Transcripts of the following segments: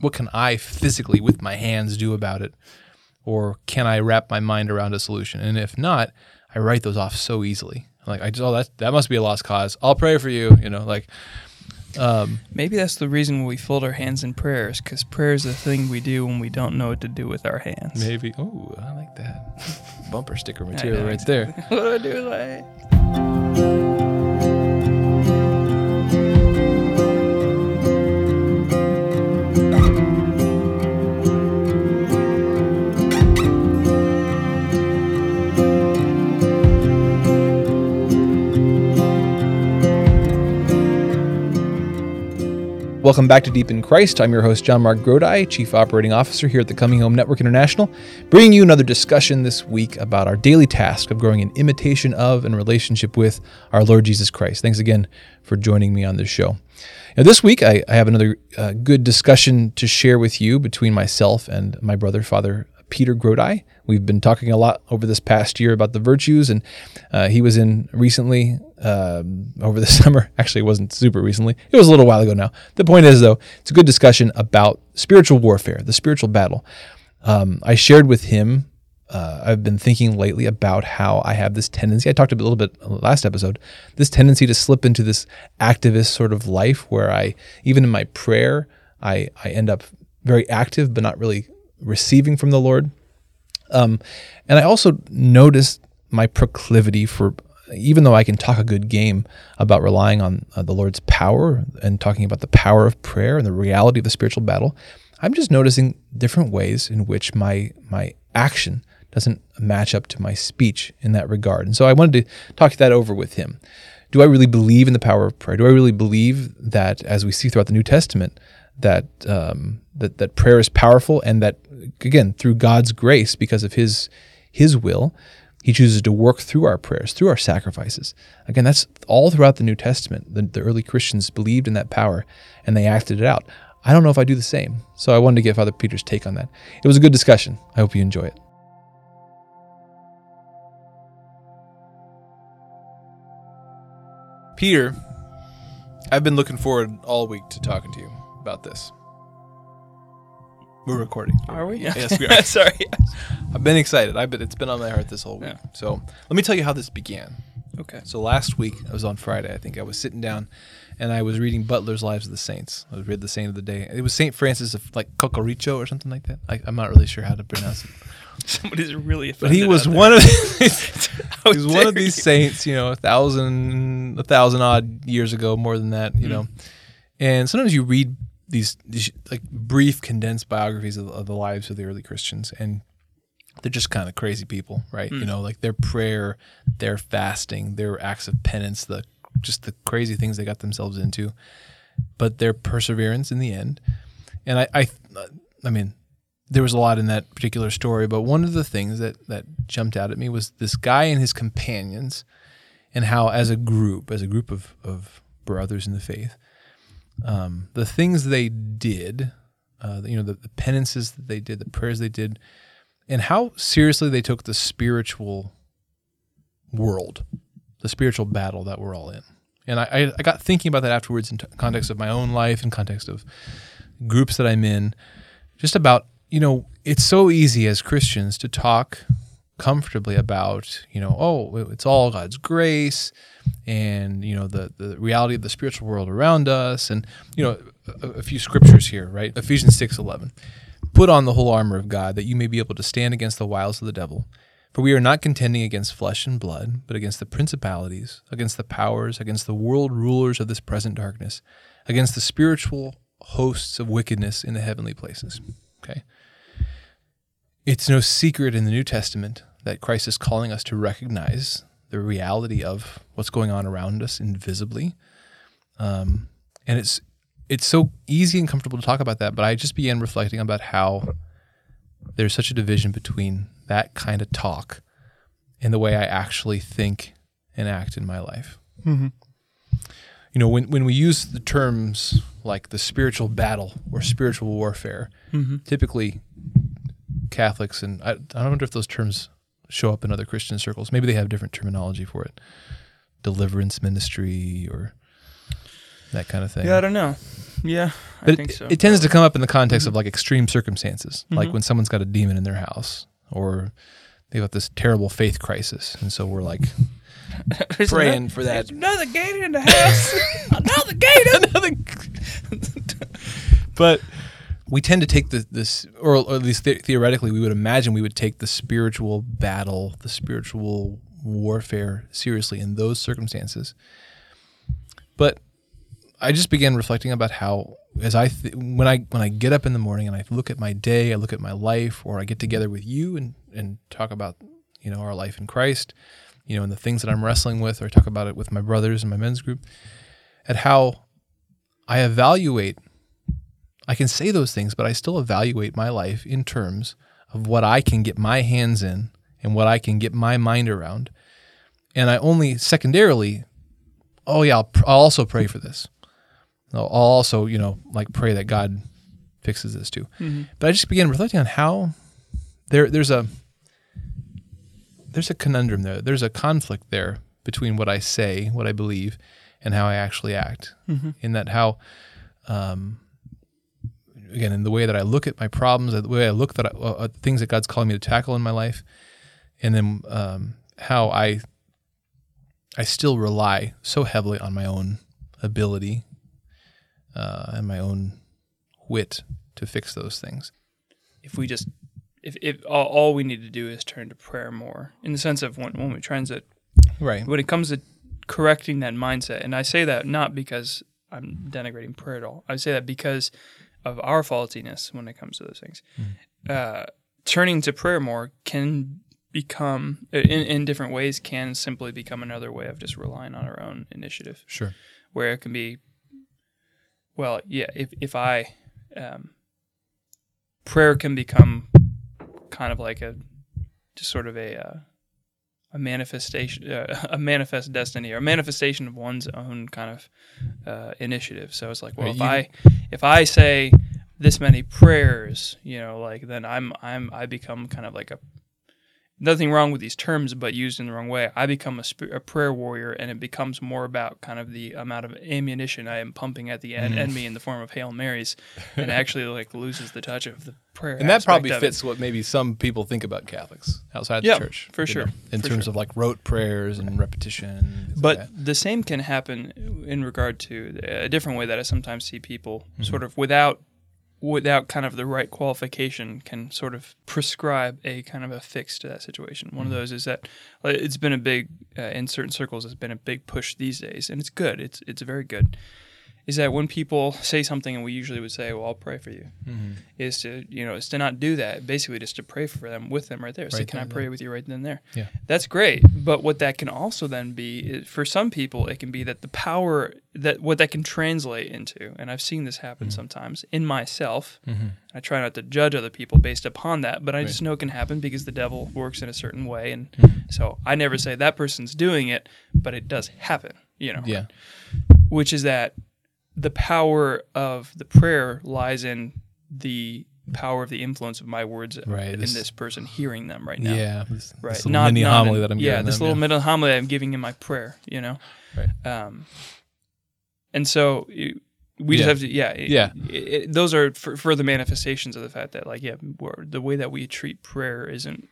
what can I physically with my hands do about it, or can I wrap my mind around a solution? And if not, I write those off so easily. Like I just oh that that must be a lost cause. I'll pray for you. You know, like um, Maybe that's the reason we fold our hands in prayers, because prayer is the thing we do when we don't know what to do with our hands. maybe. Oh, I like that bumper sticker material right there. what do I do? Like, Welcome back to Deep in Christ. I'm your host, JonMarc Grodi, Chief Operating Officer here at the Coming Home Network International, bringing you another discussion this week about our daily task of growing in imitation of and relationship with our Lord Jesus Christ. Thanks again for joining me on this show. Now, this week, I, I have another uh, good discussion to share with you between myself and my brother, Father Peter Grodi. We've been talking a lot over this past year about the virtues, and uh, he was in recently um, over the summer. Actually, it wasn't super recently. It was a little while ago now. The point is, though, it's a good discussion about spiritual warfare, the spiritual battle. Um, I shared with him. Uh, I've been thinking lately about how I have this tendency. I talked a little bit last episode. This tendency to slip into this activist sort of life, where I, even in my prayer, I I end up very active, but not really receiving from the Lord. Um, and I also noticed my proclivity for, even though I can talk a good game about relying on uh, the Lord's power and talking about the power of prayer and the reality of the spiritual battle, I'm just noticing different ways in which my my action doesn't match up to my speech in that regard. And so I wanted to talk that over with him. Do I really believe in the power of prayer? Do I really believe that, as we see throughout the New Testament, that um, that that prayer is powerful and that again through God's grace because of his his will he chooses to work through our prayers through our sacrifices. Again that's all throughout the New Testament. The, the early Christians believed in that power and they acted it out. I don't know if I do the same so I wanted to get Father Peter's take on that. It was a good discussion. I hope you enjoy it. Peter I've been looking forward all week to talking to you about this we're recording are we? Yes, we are. Sorry. I've been excited. I've been, it's been on my heart this whole week. Yeah. So let me tell you how this began. Okay. So last week, I was on Friday, I think. I was sitting down and I was reading Butler's Lives of the Saints. I was read the Saint of the Day. It was Saint Francis of like Cocoricho or something like that. I, I'm not really sure how to pronounce it. Somebody's really But he was one of How he was one of these you. saints, you know, a thousand a thousand odd years ago, more than that, you hmm. know. And sometimes you read these, these like brief condensed biographies of, of the lives of the early Christians and they're just kind of crazy people, right? You hmm. know, like their prayer, their fasting, their acts of penance, the just the crazy things they got themselves into, but their perseverance in the end. And I, I, I mean, there was a lot in that particular story, but one of the things that that jumped out at me was this guy and his companions, and how as a group, as a group of of brothers in the faith, um, the things they did, uh, you know, the, the penances that they did, the prayers they did, and how seriously they took the spiritual world, the spiritual battle that we're all in. And I, I, got thinking about that afterwards in t- context of my own life, in context of groups that I'm in, just about, you know, it's so easy as Christians to talk comfortably about, you know, oh, it's all God's grace and, you know, the, the reality of the spiritual world around us. And, you know, a, a few scriptures here, right? Ephesians 6 11. Put on the whole armor of God that you may be able to stand against the wiles of the devil. For we are not contending against flesh and blood, but against the principalities, against the powers, against the world rulers of this present darkness, against the spiritual hosts of wickedness in the heavenly places. Okay. It's no secret in the New Testament that Christ is calling us to recognize the reality of what's going on around us invisibly. Um, and it's it's so easy and comfortable to talk about that, but I just began reflecting about how there's such a division between that kind of talk and the way I actually think and act in my life. You know, when, when we use the terms like the spiritual battle or spiritual warfare, typically Catholics, and I, I don't wonder if those terms show up in other Christian circles. Maybe they have different terminology for it deliverance ministry or that kind of thing. Yeah, I don't know. Yeah, I But think it, so. it tends to come up in the context of like extreme circumstances, like Mhm. when someone's got a demon in their house or they've got this terrible faith crisis. And so we're like praying for that. Another gate in the house. another gator. Another- but we tend to take the, this, or at least the- theoretically, we would imagine we would take the spiritual battle, the spiritual warfare seriously in those circumstances. But I just began reflecting about how, as I th- when I when I get up in the morning and I look at my day, I look at my life, or I get together with you and and talk about you know our life in Christ, you know, and the things that I'm wrestling with, or talk about it with my brothers in my men's group, at how I evaluate. I can say those things, but I still evaluate my life in terms of what I can get my hands in and what I can get my mind around. And I only secondarily, oh yeah, I'll, pr- I'll also pray for this. I'll also, you know, like pray that God fixes this too. But I just began reflecting on how there there's a there's a conundrum there. There's a conflict there between what I say, what I believe, and how I actually act. In that how um, again in the way that I look at my problems, the way I look that uh, at things that God's calling me to tackle in my life, and then um, how I I still rely so heavily on my own ability uh, and my own wit to fix those things. if we just if, if all, all we need to do is turn to prayer more in the sense of when, when we transit Right. when it comes to correcting that mindset and i say that not because i'm denigrating prayer at all i say that because of our faultiness when it comes to those things. Uh, turning to prayer more can become in, in different ways can simply become another way of just relying on our own initiative. Sure. where it can be well yeah if, if i um, prayer can become kind of like a just sort of a uh, a manifestation uh, a manifest destiny or a manifestation of one's own kind of uh, initiative. So it's like well Right, if you- i if i say this many prayers you know like then i'm i'm i become kind of like a nothing wrong with these terms, but used in the wrong way. I become a, sp- a prayer warrior, and it becomes more about kind of the amount of ammunition I am pumping at the en- Mm-hmm. enemy in the form of hail marys, and actually like loses the touch of the prayer. And that probably fits what maybe some people think about Catholics outside the Yeah, church. for sure, know, in for terms sure. of like rote prayers and repetition. But like the same can happen in regard to a different way that I sometimes see people Mm-hmm. sort of without without kind of the right qualification can sort of prescribe a kind of a fix to that situation. One Mm-hmm. of those is that it's been a big uh, in certain circles it's been a big push these days and it's good. It's it's very good. Is that when people say something and we usually would say, "Well, I'll pray for you," Mm-hmm. is to you know is to not do that. Basically, just to pray for them with them right there. Say, Right "Can I pray yeah. with you right then and there?" Yeah. That's great. But what that can also then be, is, for some people, it can be that the power that what that can translate into, and I've seen this happen mm-hmm. sometimes in myself. Mm-hmm. I try not to judge other people based upon that, but I just know it can happen because the devil works in a certain way, and mm-hmm. so I never say that person's doing it, but it does happen. You know, yeah. which is that the power of the prayer lies in the power of the influence of my words Right, in this- this, person hearing them right now. Yeah. This, Right. this little mini not homily in- that I'm yeah, this them, little yeah. mini homily I'm giving in my prayer, you know? Right. Um, and so we just have to, yeah. Yeah. it- it- those are further manifestations of the fact that, like, yeah, we're, the way that we treat prayer isn't,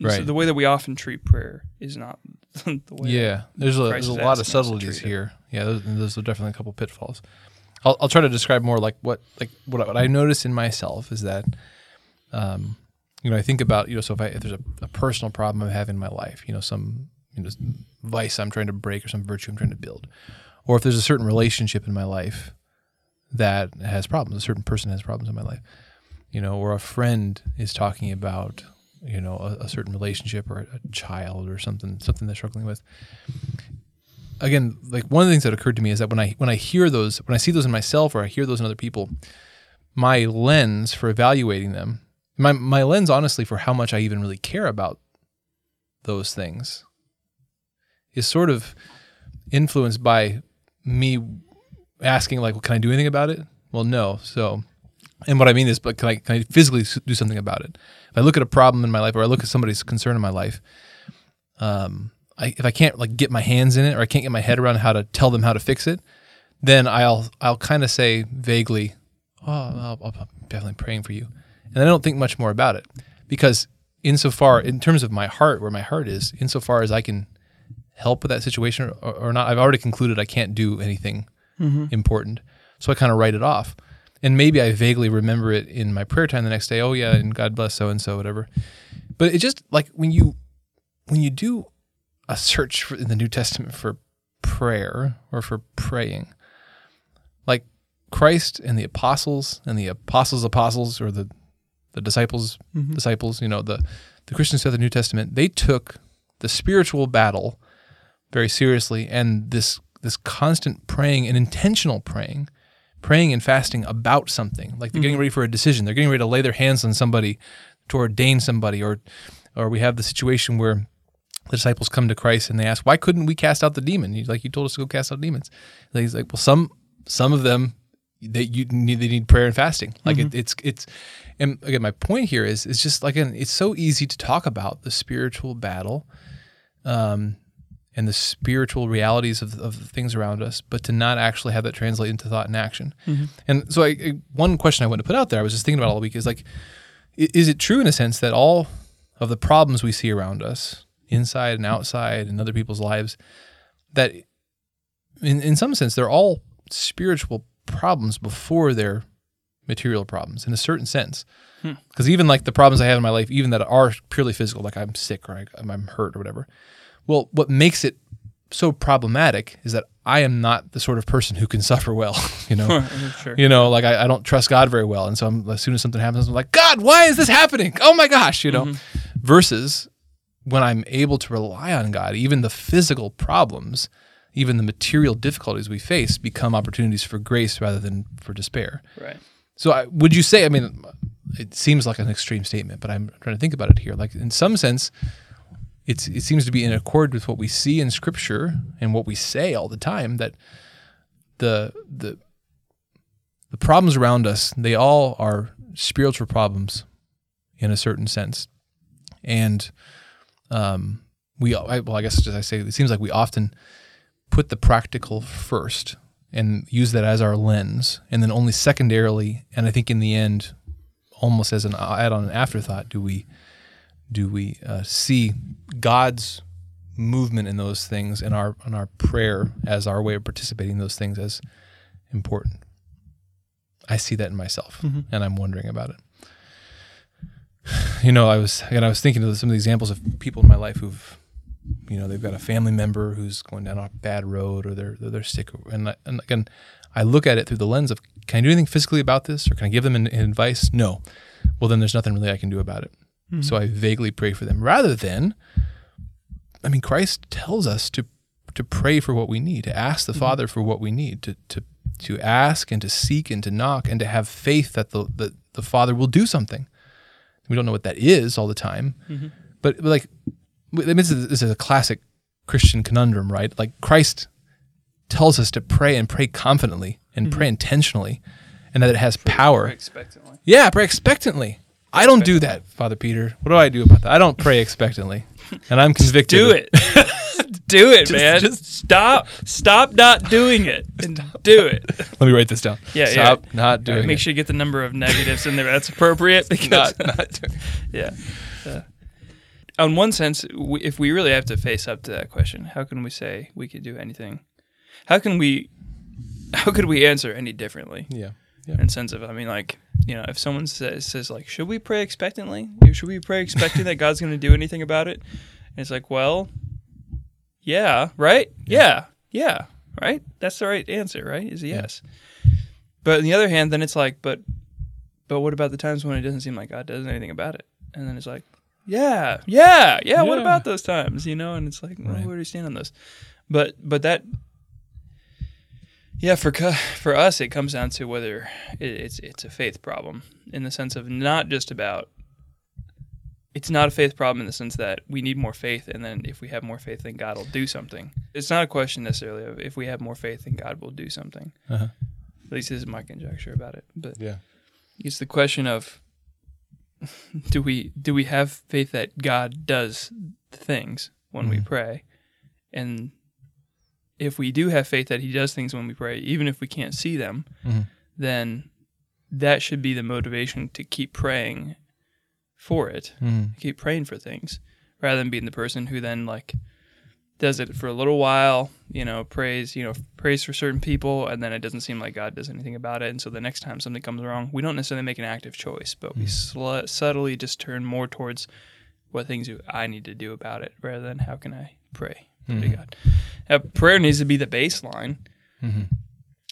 so Right. the way that we often treat prayer is not the way. Yeah, there's a, Christ there's a lot of subtleties here. Yeah, those, those are definitely a couple pitfalls. I'll, I'll try to describe more like what like what, I- what I notice in myself is that, um, you know, I think about you know, so if I if there's a, a personal problem I'm having in my life, you know, some you know vice I'm trying to break or some virtue I'm trying to build, or if there's a certain relationship in my life that has problems, a certain person has problems in my life, you know, or a friend is talking about you know a, a certain relationship or a, a child or something something they're struggling with again like one of the things that occurred to me is that when i when i hear those when i see those in myself or i hear those in other people my lens for evaluating them my my lens honestly for how much i even really care about those things is sort of influenced by me asking like well, can i do anything about it? Well no. So and what i mean is but can i can i physically do something about it? If i look at a problem in my life or i look at somebody's concern in my life um I, if I can't like get my hands in it or I can't get my head around how to tell them how to fix it, then I'll I'll kind of say vaguely, "Oh, I'll, I'll, I'm definitely praying for you," and I don't think much more about it because insofar in terms of my heart, where my heart is, insofar as I can help with that situation or, or not, I've already concluded I can't do anything mm-hmm. important, so I kind of write it off. And maybe I vaguely remember it in my prayer time the next day. Oh yeah, and God bless so and so, whatever. But it just like when you when you do a search for, in the New Testament for prayer or for praying, like Christ and the apostles and the apostles' apostles or the the disciples mm-hmm. disciples, you know, the the Christians of the New Testament, they took the spiritual battle very seriously and this this constant praying and intentional praying, praying and fasting about something. Like they're getting mm-hmm. ready for a decision. They're getting ready to lay their hands on somebody to ordain somebody or or we have the situation where the disciples come to Christ and they ask, "Why couldn't we cast out the demon?" He's like, "You told us to go cast out demons." And he's like, "Well, some some of them they you need they need prayer and fasting. Like it, it's it's and again, my point here is is just like an, it's so easy to talk about the spiritual battle, um, and the spiritual realities of of the things around us, but to not actually have that translate into thought and action. And so, I, I- one question I want to put out there, I was just thinking about all week, is like, is it true in a sense that all of the problems we see around us, inside and outside, and other people's lives, that in in some sense they're all spiritual problems before they're material problems in a certain sense. Hmm. Because even like the problems I have in my life, even that are purely physical, like I'm sick or I, I'm hurt or whatever. Well, what makes it so problematic is that I am not the sort of person who can suffer well. You know, sure. you know, like I, I don't trust God very well, and so I'm, as soon as something happens, I'm like, God, why is this happening? Oh my gosh, you know. Mm-hmm. Versus when I'm able to rely on God, even the physical problems, even the material difficulties we face, become opportunities for grace rather than for despair. Right. So, I, would you say? I mean, it seems like an extreme statement, but I'm trying to think about it here. Like in some sense, it's it seems to be in accord with what we see in Scripture and what we say all the time that the the the problems around us they all are spiritual problems in a certain sense, and um, we I, well I guess as I say it seems like we often put the practical first and use that as our lens, and then only secondarily, and I think in the end, almost as an add-on an afterthought, do we do we uh, see God's movement in those things and our and our prayer as our way of participating in those things as important. I see that in myself, and I'm wondering about it. You know, I was and I was thinking of some of the examples of people in my life who've, you know, they've got a family member who's going down a bad road, or they're they're, they're sick, and I, and again, I look at it through the lens of, can I do anything physically about this, or can I give them an, an advice? No. Well, then there's nothing really I can do about it. Hmm. So I vaguely pray for them, rather than, I mean, Christ tells us to to pray for what we need, to ask the hmm. Father for what we need, to to to ask and to seek and to knock and to have faith that the the, the Father will do something. We don't know what that is all the time, mm-hmm. but, but like this is, this is a classic Christian conundrum, right? Like Christ tells us to pray and pray confidently and mm-hmm. pray intentionally, and that it has power. Expectantly. Yeah, pray expectantly. I don't do that, Father Peter. What do I do about that? I don't pray expectantly, and I'm convicted. Do it. do it, man. just- stop. Stop not doing it. And do it. Let me write this down. Yeah, Stop yeah. not doing Make it. sure you get the number of negatives in there. That's appropriate because Not, not doing yeah. yeah. On one sense, we, if we really have to face up to that question, how can we say we could do anything? How can we? How could we answer any differently? Yeah. In sense of, I mean, like you know, if someone says, says like, should we pray expectantly? Should we pray expecting that God's going to do anything about it? And it's like, well, yeah, right, yeah, yeah, right. That's the right answer, right? Is a yes. But on the other hand, then it's like, but, but what about the times when it doesn't seem like God does anything about it? And then it's like, yeah, yeah, yeah. What about those times? You know, and it's like, well, Right. where do you stand on those? But, but that, yeah, for for us, it comes down to whether it's it's a faith problem in the sense of not just about. It's not a faith problem in the sense that we need more faith, and then if we have more faith, then God will do something. It's not a question necessarily of if we have more faith, then God will do something. Uh-huh. At least this is my conjecture about it. But Yeah. it's the question of do we do we have faith that God does things when we Mhm. pray, and if we do have faith that He does things when we pray, even if we can't see them, Mhm. then that should be the motivation to keep praying for it, Mhm. keep praying for things, rather than being the person who then like does it for a little while, you know, prays, you know, prays for certain people, and then it doesn't seem like God does anything about it. And so the next time something comes wrong, we don't necessarily make an active choice, but we sl- subtly just turn more towards what things do I need to do about it, rather than how can I pray to God. Uh, prayer needs to be the baseline. Mhm.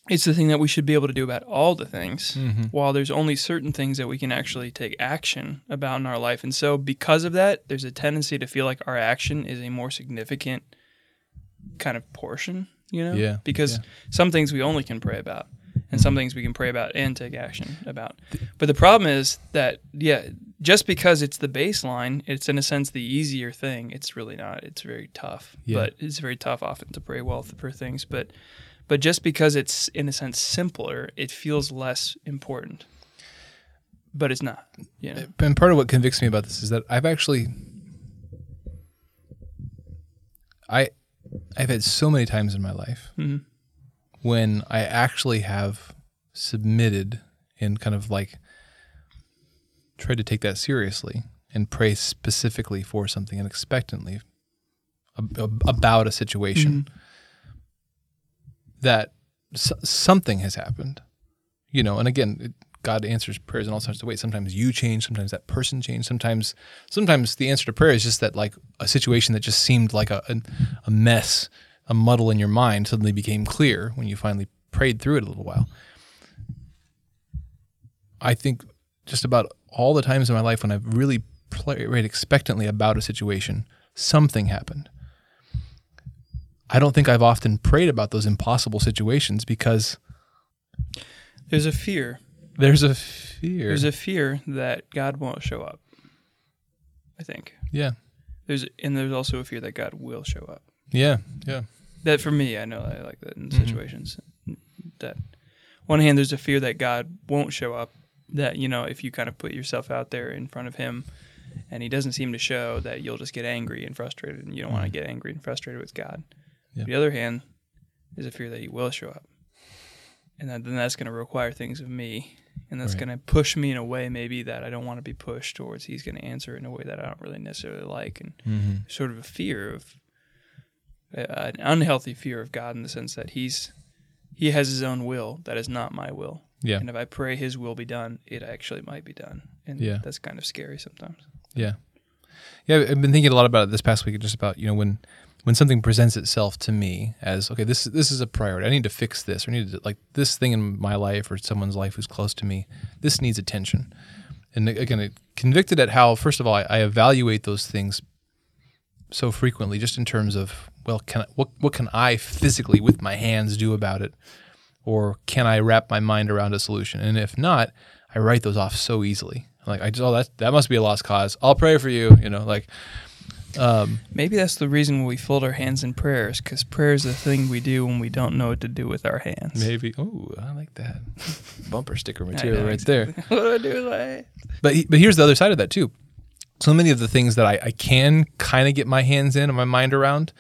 It's the thing that we should be able to do about all the things, Mhm. while there's only certain things that we can actually take action about in our life. And so, because of that, there's a tendency to feel like our action is a more significant kind of portion, you know? Yeah, Because yeah. some things we only can pray about, and some things we can pray about and take action about. But the problem is that, yeah, just because it's the baseline, it's in a sense the easier thing. It's really not. It's very tough. Yeah. But it's very tough often to pray well for things. But but just because it's in a sense simpler, it feels less important. But it's not. You know? And part of what convicts me about this is that I've actually, I, I've had so many times in my life Mhm. when I actually have submitted and kind of like tried to take that seriously and pray specifically for something and expectantly ab- ab- about a situation that s- something has happened, you know. And again, it, God answers prayers in all sorts of ways. Sometimes you change, sometimes that person changed, sometimes sometimes the answer to prayer is just that like a situation that just seemed like a a, a mess, a muddle in your mind suddenly became clear when you finally prayed through it a little while. I think just about all the times in my life when I've really prayed expectantly about a situation, something happened. I don't think I've often prayed about those impossible situations because There's a fear. there's a fear. There's a fear that God won't show up. I think. yeah, There's and there's also a fear that God will show up. yeah, yeah. That for me, I know I like that in Mhm. situations. That one hand, there's a fear that God won't show up. That you know, if you kind of put yourself out there in front of Him, and He doesn't seem to show, that you'll just get angry and frustrated, and you don't want to get angry and frustrated with God. Yeah. The other hand is a fear that He will show up, and that, then that's going to require things of me, and that's Right. going to push me in a way maybe that I don't want to be pushed towards. He's going to answer in a way that I don't really necessarily like, and Mm-hmm. sort of a fear of uh, an unhealthy fear of God in the sense that he's he has his own will that is not my will. Yeah, And if I pray his will be done, it actually might be done. And Yeah. that's kind of scary sometimes. yeah, yeah. I've been thinking a lot about it this past week, just about you know when when something presents itself to me as okay, this this is a priority. I need to fix this, or I need to like this thing in my life or someone's life who's close to me. This needs attention. And again, convicted at how first of all I, I evaluate those things so frequently, just in terms of well, can I, what what can I physically with my hands do about it, or can I wrap my mind around a solution? And if not, I write those off so easily. Like I just oh that that must be a lost cause. I'll pray for you. You know, like um, Maybe that's the reason we fold our hands in prayers, because prayer is the thing we do when we don't know what to do with our hands. maybe. Oh, I like that bumper sticker material know, right there. what do I do with my hands? But he- but here's the other side of that too. So many of the things that I, I can kind of get my hands in and my mind around,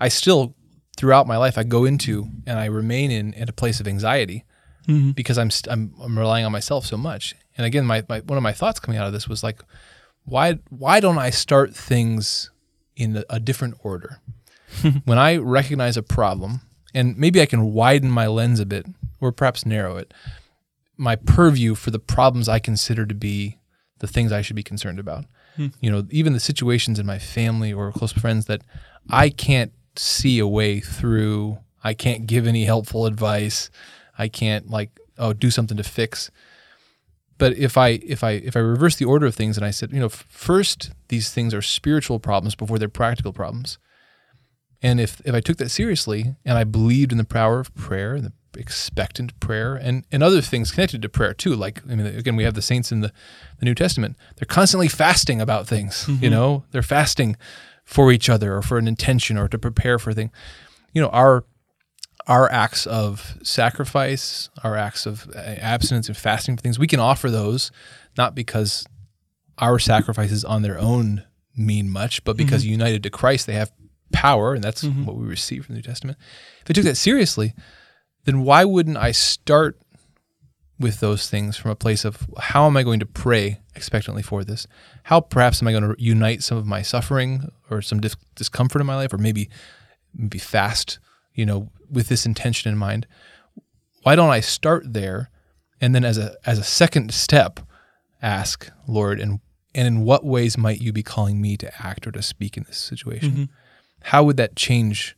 I still throughout my life I go into and I remain in at a place of anxiety because I'm, st- I'm I'm relying on myself so much. And again, my, my one of my thoughts coming out of this was like, why why don't I start things in a, a different order? when I recognize a problem, and maybe I can widen my lens a bit or perhaps narrow it, my purview for the problems I consider to be the things I should be concerned about. Hmm. You know, even the situations in my family or close friends that I can't see a way through. I can't give any helpful advice. I can't like oh do something to fix. But if I if I if I reverse the order of things and I said, you know, first these things are spiritual problems before they're practical problems. And if if I took that seriously and I believed in the power of prayer and the expectant prayer and, and other things connected to prayer too, like I mean again we have the saints in the, the New Testament. They're constantly fasting about things. Mm-hmm. You know, they're fasting for each other or for an intention or to prepare for a thing. You know, our our acts of sacrifice, our acts of uh, abstinence and fasting for things, we can offer those not because our sacrifices on their own mean much, but because united to Christ, they have power, and that's Mhm. what we receive from the New Testament. If I took that seriously, then why wouldn't I start with those things from a place of how am I going to pray expectantly for this? How perhaps am I going to unite some of my suffering or some dis- discomfort in my life, or maybe maybe fast, you know, with this intention in mind? Why don't I start there, and then as a as a second step, ask Lord, and and in what ways might you be calling me to act or to speak in this situation? Mhm. How would that change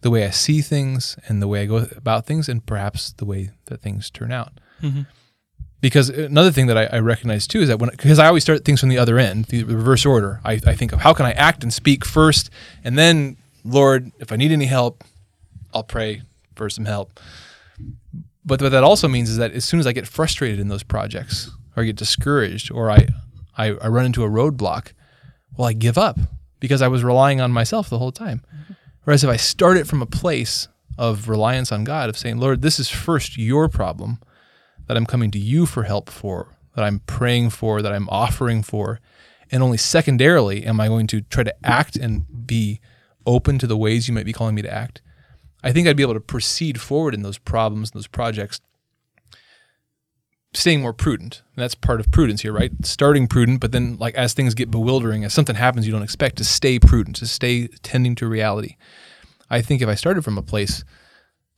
the way I see things and the way I go about things, and perhaps the way that things turn out? Mhm. Because another thing that I, I recognize too is that when because I always start things from the other end, the reverse order. I, I think of how can I act and speak first, and then Lord, if I need any help, I'll pray for some help. But what that also means is that as soon as I get frustrated in those projects, or I get discouraged, or I, I, I run into a roadblock, well, I give up because I was relying on myself the whole time. Whereas if I start it from a place of reliance on God, of saying, Lord, this is first your problem that I'm coming to you for help for, that I'm praying for, that I'm offering for, and only secondarily am I going to try to act and be open to the ways you might be calling me to act. I think I'd be able to proceed forward in those problems, and those projects, staying more prudent. And that's part of prudence here, right? Starting prudent, but then like as things get bewildering, as something happens you don't expect, to stay prudent, to stay tending to reality. I think if I started from a place,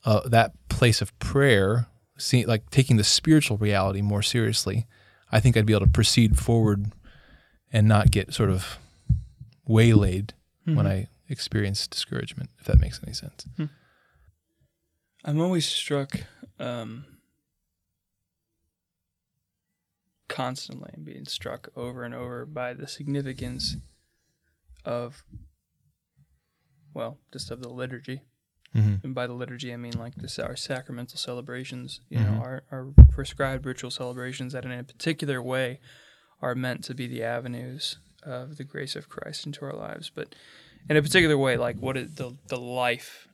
uh, that place of prayer, see, like taking the spiritual reality more seriously, I think I'd be able to proceed forward and not get sort of waylaid when Mhm. I experience discouragement, if that makes any sense. I'm always struck um, constantly and being struck over and over by the significance of, well, just of the liturgy. Mm-hmm. And by the liturgy, I mean like this our sacramental celebrations. You Mhm. know, our, our prescribed ritual celebrations that in a particular way are meant to be the avenues of the grace of Christ into our lives. But in a particular way, like what is the the life,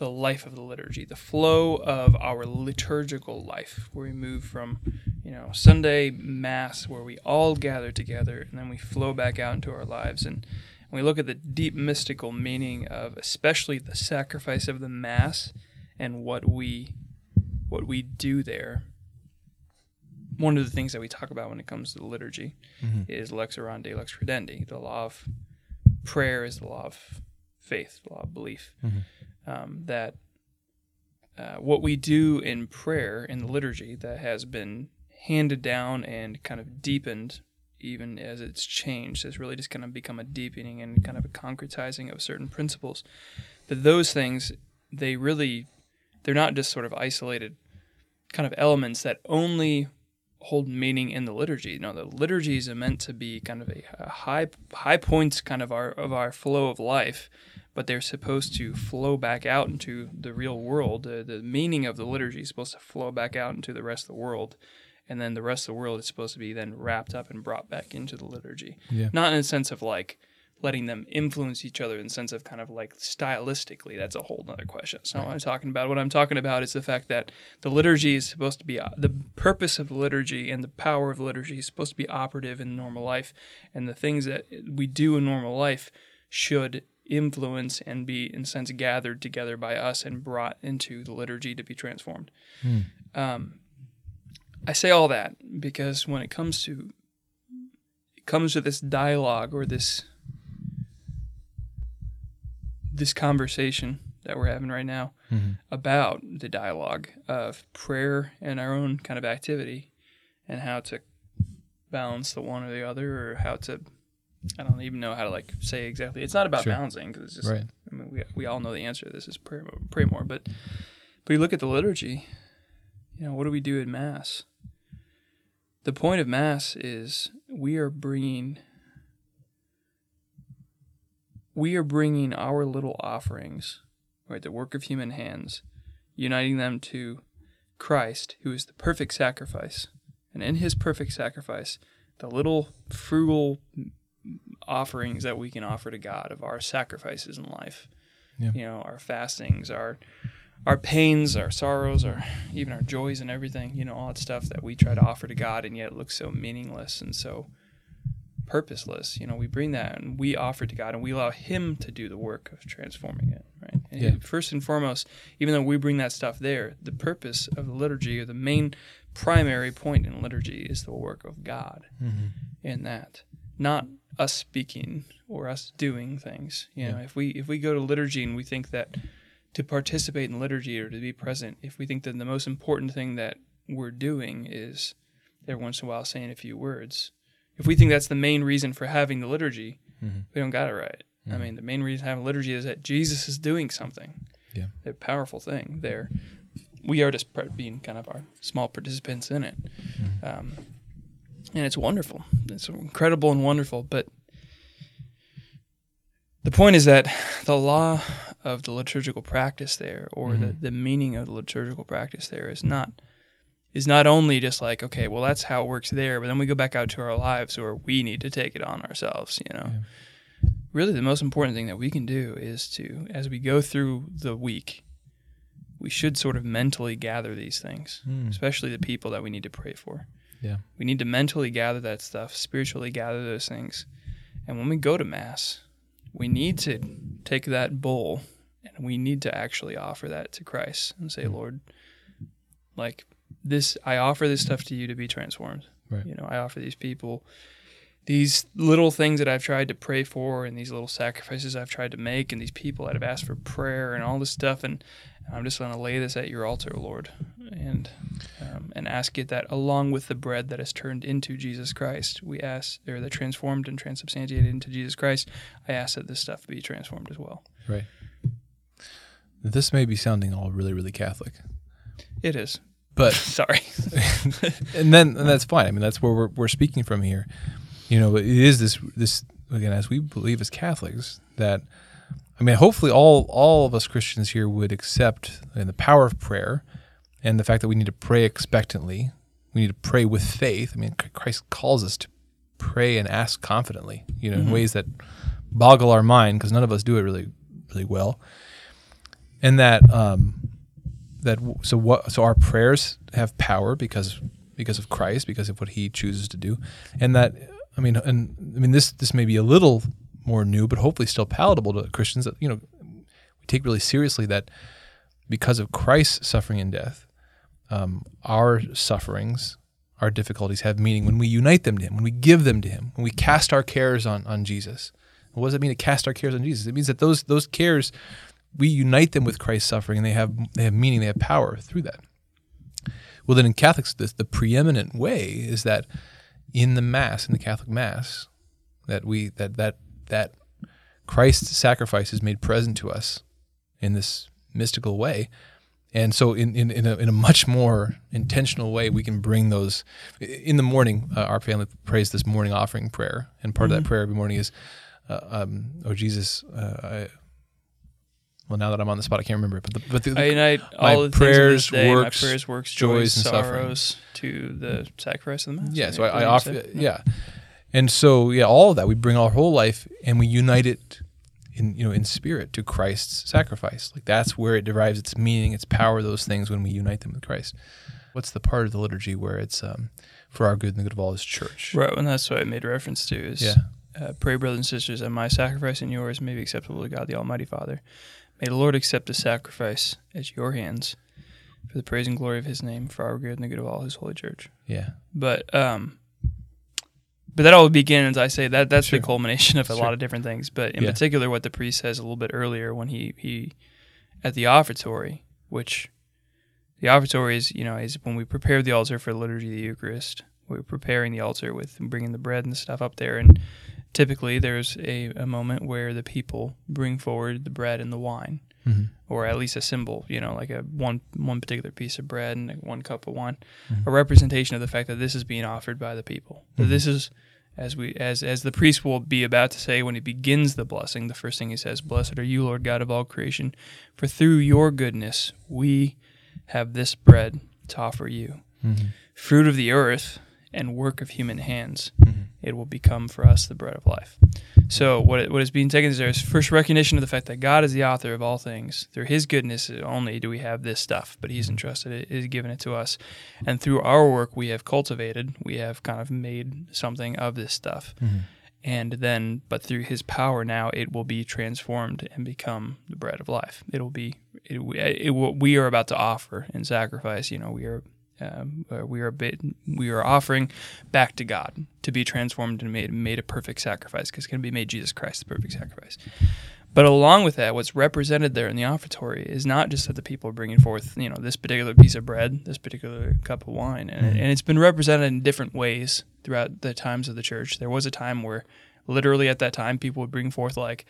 the life of the liturgy, the flow of our liturgical life, where we move from, you know, Sunday Mass, where we all gather together, and then we flow back out into our lives and when we look at the deep mystical meaning of especially the sacrifice of the mass and what we what we do there one of the things that we talk about when it comes to the liturgy Mhm. is lex orandi lex credendi the law of prayer is the law of faith the law of belief Mhm. Um, that uh, what we do in prayer in the liturgy that has been handed down and kind of deepened even as it's changed has really just kind of become a deepening and kind of a concretizing of certain principles. That those things they really they're not just sort of isolated kind of elements that only hold meaning in the liturgy. No the liturgies are meant to be kind of a high high points kind of our of our flow of life but they're supposed to flow back out into the real world the, the meaning of the liturgy is supposed to flow back out into the rest of the world and then the rest of the world is supposed to be then wrapped up and brought back into the liturgy. Yeah. Not in a sense of like letting them influence each other in the sense of kind of like stylistically. That's a whole other question. That's not what I'm talking about. What I'm talking about is the fact that the liturgy is supposed to be uh, the purpose of the liturgy and the power of the liturgy is supposed to be operative in normal life, and the things that we do in normal life should influence and be in a sense gathered together by us and brought into the liturgy to be transformed. Hmm. Um, I say all that because when it comes to it comes to this dialogue or this this conversation that we're having right now Mhm. about the dialogue of prayer and our own kind of activity and how to balance the one or the other or how to I don't even know how to like say exactly. It's not about Sure. balancing because it's just Right. I mean, we, we all know the answer to this is pray, pray more. But but you look at the liturgy, you know, what do we do in Mass? The point of Mass is we are bringing we are bringing our little offerings, right, the work of human hands, uniting them to Christ, who is the perfect sacrifice, and in His perfect sacrifice, the little frugal offerings that we can offer to God of our sacrifices in life. Yeah. You know, our fastings, our our pains, our sorrows, our even our joys and everything, you know, all that stuff that we try to offer to God and yet it looks so meaningless and so purposeless. You know, we bring that and we offer to God and we allow Him to do the work of transforming it, right? And Yeah. First and foremost, even though we bring that stuff there, the purpose of the liturgy or the main primary point in liturgy is the work of God mm-hmm. in that, not us speaking or us doing things. You know, Yeah. if we if we go to liturgy and we think that to participate in liturgy or to be present, if we think that the most important thing that we're doing is every once in a while saying a few words, if we think that's the main reason for having the liturgy, Mhm. we don't got it right. I mean, the main reason having liturgy is that Jesus is doing something, Yeah. a powerful thing there. We are just being kind of our small participants in it. Um, and it's wonderful. It's incredible and wonderful. But the point is that the law of the liturgical practice there, or the, mm-hmm. the meaning of the liturgical practice there, is not is not only just like okay, well that's how it works there, but then we go back out to our lives where we need to take it on ourselves. You know, really the most important thing that we can do is to, as we go through the week, we should sort of mentally gather these things, hmm. especially the people that we need to pray for. Yeah. We need to mentally gather that stuff, spiritually gather those things. And when we go to Mass, we need to take that bowl and we need to actually offer that to Christ and say, hmm. Lord, like this, I offer this stuff to you to be transformed. Right. You know, I offer these people these little things that I've tried to pray for and these little sacrifices I've tried to make and these people that have asked for prayer and all this stuff. And I'm just going to lay this at your altar, Lord, and um, and ask it that along with the bread that is turned into Jesus Christ, we ask, or that transformed and transubstantiated into Jesus Christ, I ask that this stuff be transformed as well. Right. This may be sounding all really, really Catholic, It is. but Sorry. and then and that's fine. I mean, that's where we're, we're speaking from here. You know, it is this this again as we believe as Catholics that I mean, hopefully all all of us Christians here would accept uh, the power of prayer and the fact that we need to pray expectantly. We need to pray with faith. I mean, Christ calls us to pray and ask confidently. You know, in ways that boggle our mind because none of us do it really really well. And that um, that so what so our prayers have power because because of Christ because of what he chooses to do and that I mean and I mean this this may be a little more new but hopefully still palatable to Christians that you know we take really seriously that because of Christ's suffering and death um, our sufferings our difficulties have meaning when we unite them to him when we give them to him when we cast our cares on on Jesus what does it mean to cast our cares on Jesus it means that those those cares we unite them with Christ's suffering and they have they have meaning, they have power through that. Well then in Catholics the, the preeminent way is that in the Mass, in the Catholic Mass, that we that that that Christ's sacrifice is made present to us in this mystical way. And so, in, in, in, a, in a much more intentional way, we can bring those. In the morning, uh, our family prays this morning offering prayer. And part of that prayer every morning is, uh, um, Oh Jesus, uh, I, well, now that I'm on the spot, I can't remember it. But the, but the, I unite my all the prayers, day, works, my prayers, works, joys, joys, and sorrows to the sacrifice of the Mass. yeah, so I, I offer, yeah. And so, yeah, all of that we bring our whole life and we unite it in, you know, in spirit to Christ's sacrifice. Like that's where it derives its meaning, its power. Those things when we unite them with Christ. What's the part of the liturgy where it's um, for our good and the good of all His church? Right, and that's what I made reference to is Yeah. uh, pray, brothers and sisters, that my sacrifice and yours may be acceptable to God, the Almighty Father. May the Lord accept the sacrifice at your hands for the praise and glory of His name, for our good and the good of all His holy church. Yeah. But um, but that all begins. I say that that's Sure. the culmination of a Sure. lot of different things. But in Yeah. particular, what the priest says a little bit earlier when he he at the offertory, which the offertory is you know is when we prepare the altar for the liturgy of the Eucharist. We're preparing the altar with bringing the bread and stuff up there, and typically there's a, a moment where the people bring forward the bread and the wine, hmm or at least a symbol, you know, like a one one particular piece of bread and one cup of wine, a representation of the fact that this is being offered by the people. That this is as we as as the priest will be about to say when he begins the blessing, the first thing he says, "Blessed are you, Lord God of all creation, for through your goodness we have this bread to offer you, mm-hmm. fruit of the earth and work of human hands. Mm-hmm. It will become for us the bread of life." So what what is being taken is there's first recognition of the fact that God is the author of all things. Through His goodness only do we have this stuff, but He's entrusted it, He's given it to us, and through our work we have cultivated, we have kind of made something of this stuff, mm-hmm. and then but through his power now it will be transformed and become the bread of life it will be it, it will, we are about to offer in sacrifice you know we are um, we are a bit, we are offering back to God to be transformed and made made a perfect sacrifice because it's going to be made Jesus Christ the perfect sacrifice. But along with that, what's represented there in the offertory is not just that the people are bringing forth, you know, this particular piece of bread, this particular cup of wine, and, Mm-hmm. and it's been represented in different ways throughout the times of the church. There was a time where, literally at that time, people would bring forth like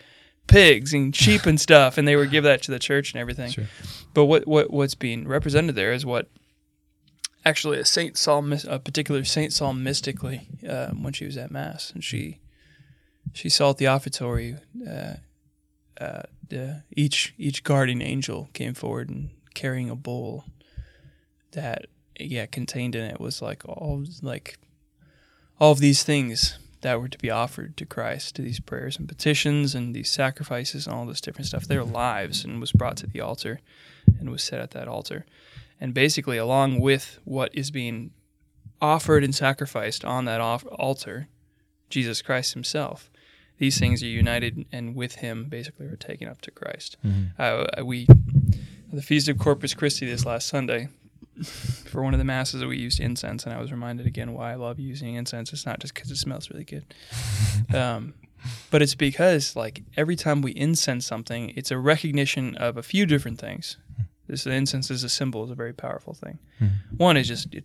pigs and sheep and stuff, and they would give that to the church and everything. Sure. But what, what what's being represented there is what actually a Saint mys- a particular Saint Saul mystically, uh, when she was at mass, and she she saw at the offertory. Uh, uh, each each guardian angel came forward and carrying a bowl that yeah contained in it was like all like all of these things that were to be offered to Christ, to these prayers and petitions and these sacrifices and all this different stuff. Their lives and was brought to the altar and was set at that altar. And basically, along with what is being offered and sacrificed on that altar, Jesus Christ Himself, these things are united and with Him basically are taken up to Christ. Uh, we, the Feast of Corpus Christi this last Sunday, for one of the masses we used incense, and I was reminded again why I love using incense. It's not just because it smells really good, um, but it's because like every time we incense something, it's a recognition of a few different things. This incense is a symbol, is a very powerful thing. One is just it,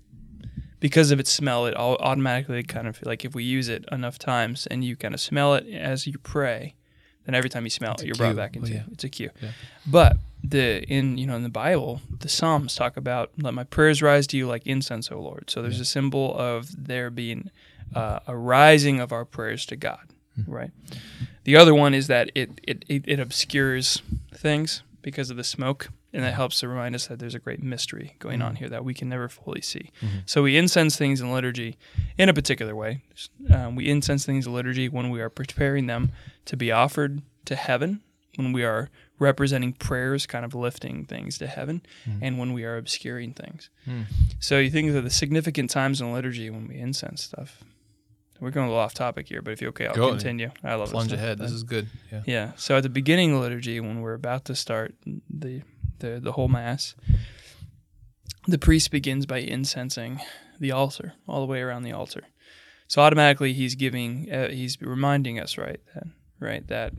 because of its smell, it all automatically kind of like if we use it enough times and you kind of smell it as you pray, then every time you smell It's it, you're brought back into Well, yeah. it's a cue. Yeah. But the in you know in the Bible, the Psalms talk about let my prayers rise to you like incense, O Lord. So there's a symbol of there being uh, a rising of our prayers to God, Hmm. right? The other one is that it, it it it obscures things because of the smoke, and that helps to remind us that there's a great mystery going on here that we can never fully see. Mm-hmm. So we incense things in liturgy in a particular way. Um, we incense things in liturgy when we are preparing them to be offered to heaven, when we are representing prayers, kind of lifting things to heaven, and when we are obscuring things. Mm. So you think of the significant times in liturgy when we incense stuff. We're going a little off topic here, but if you're okay, I'll Go. continue. I love Plunge this ahead. This is good. Yeah. Yeah. So at the beginning of liturgy, when we're about to start the the, the whole mass, the priest begins by incensing the altar all the way around the altar. So automatically he's giving, uh, he's reminding us, right, that right that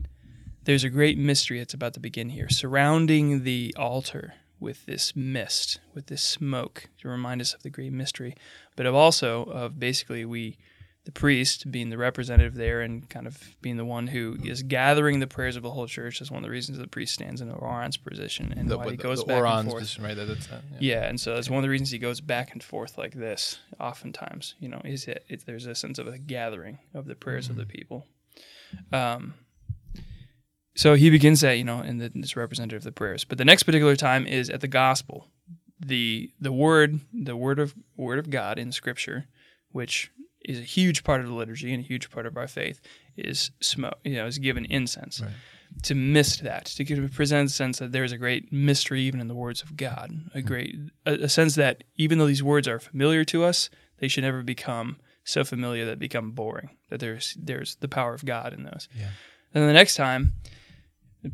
there's a great mystery that's about to begin here, surrounding the altar with this mist, with this smoke, to remind us of the great mystery, but of also of basically we the priest being the representative there and kind of being the one who is gathering the prayers of the whole church is one of the reasons the priest stands in the orans position and The, why he goes the back and forth. position, right? That, that's that. Yeah, and so that's one of the reasons he goes back and forth like this. Oftentimes, you know, is it, it there's a sense of a gathering of the prayers of the people. Um, so he begins that, you know, in then it's representative of the prayers. But the next particular time is at the gospel, the the word, the word of word of God in Scripture, which is a huge part of the liturgy and a huge part of our faith, is smoke. You know, is given incense Right. to mist that, to give, present a sense that there's a great mystery even in the words of God, a hmm. great a, a sense that even though these words are familiar to us, they should never become so familiar that become boring. That there's there's the power of God in those. Yeah. And the next time,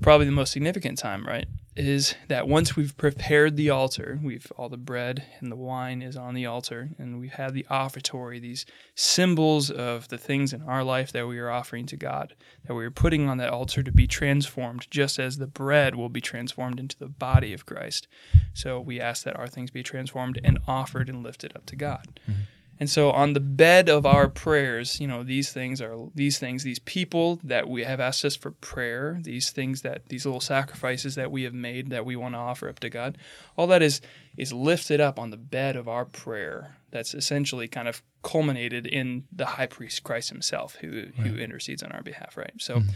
probably the most significant time, right, is that once we've prepared the altar, we've all the bread and the wine is on the altar, and we've had the offertory, these symbols of the things in our life that we are offering to God, that we are putting on that altar to be transformed, just as the bread will be transformed into the body of Christ. So we ask that our things be transformed and offered and lifted up to God. Mm-hmm. And so on the bed of our prayers, you know, these things are these things, these people that we have asked us for prayer, these things that these little sacrifices that we have made that we want to offer up to God, all that is is lifted up on the bed of our prayer. That's essentially kind of culminated in the high priest Christ himself who who intercedes on our behalf, right? So mm-hmm.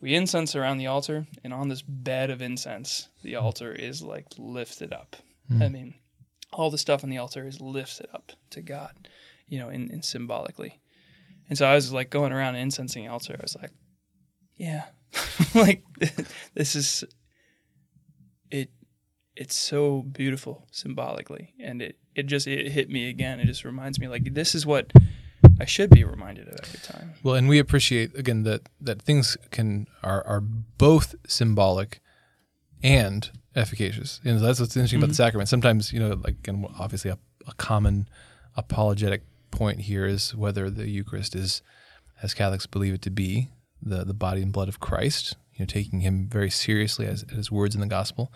we incense around the altar, and on this bed of incense, the altar is like lifted up. Mm. I mean, all the stuff on the altar is lifted up to God, you know, in, in symbolically. And so I was like going around incensing altar. I was like, yeah, like this is it. It's so beautiful symbolically, and it it just it hit me again. It just reminds me like this is what I should be reminded of every time. Well, and we appreciate again that that things can are are both symbolic and efficacious. And that's what's interesting about the mm-hmm. sacrament. Sometimes, you know, like and obviously a, a common apologetic point here is whether the Eucharist is, as Catholics believe it to be, the the body and blood of Christ. You know, taking him very seriously as, as his words in the gospel,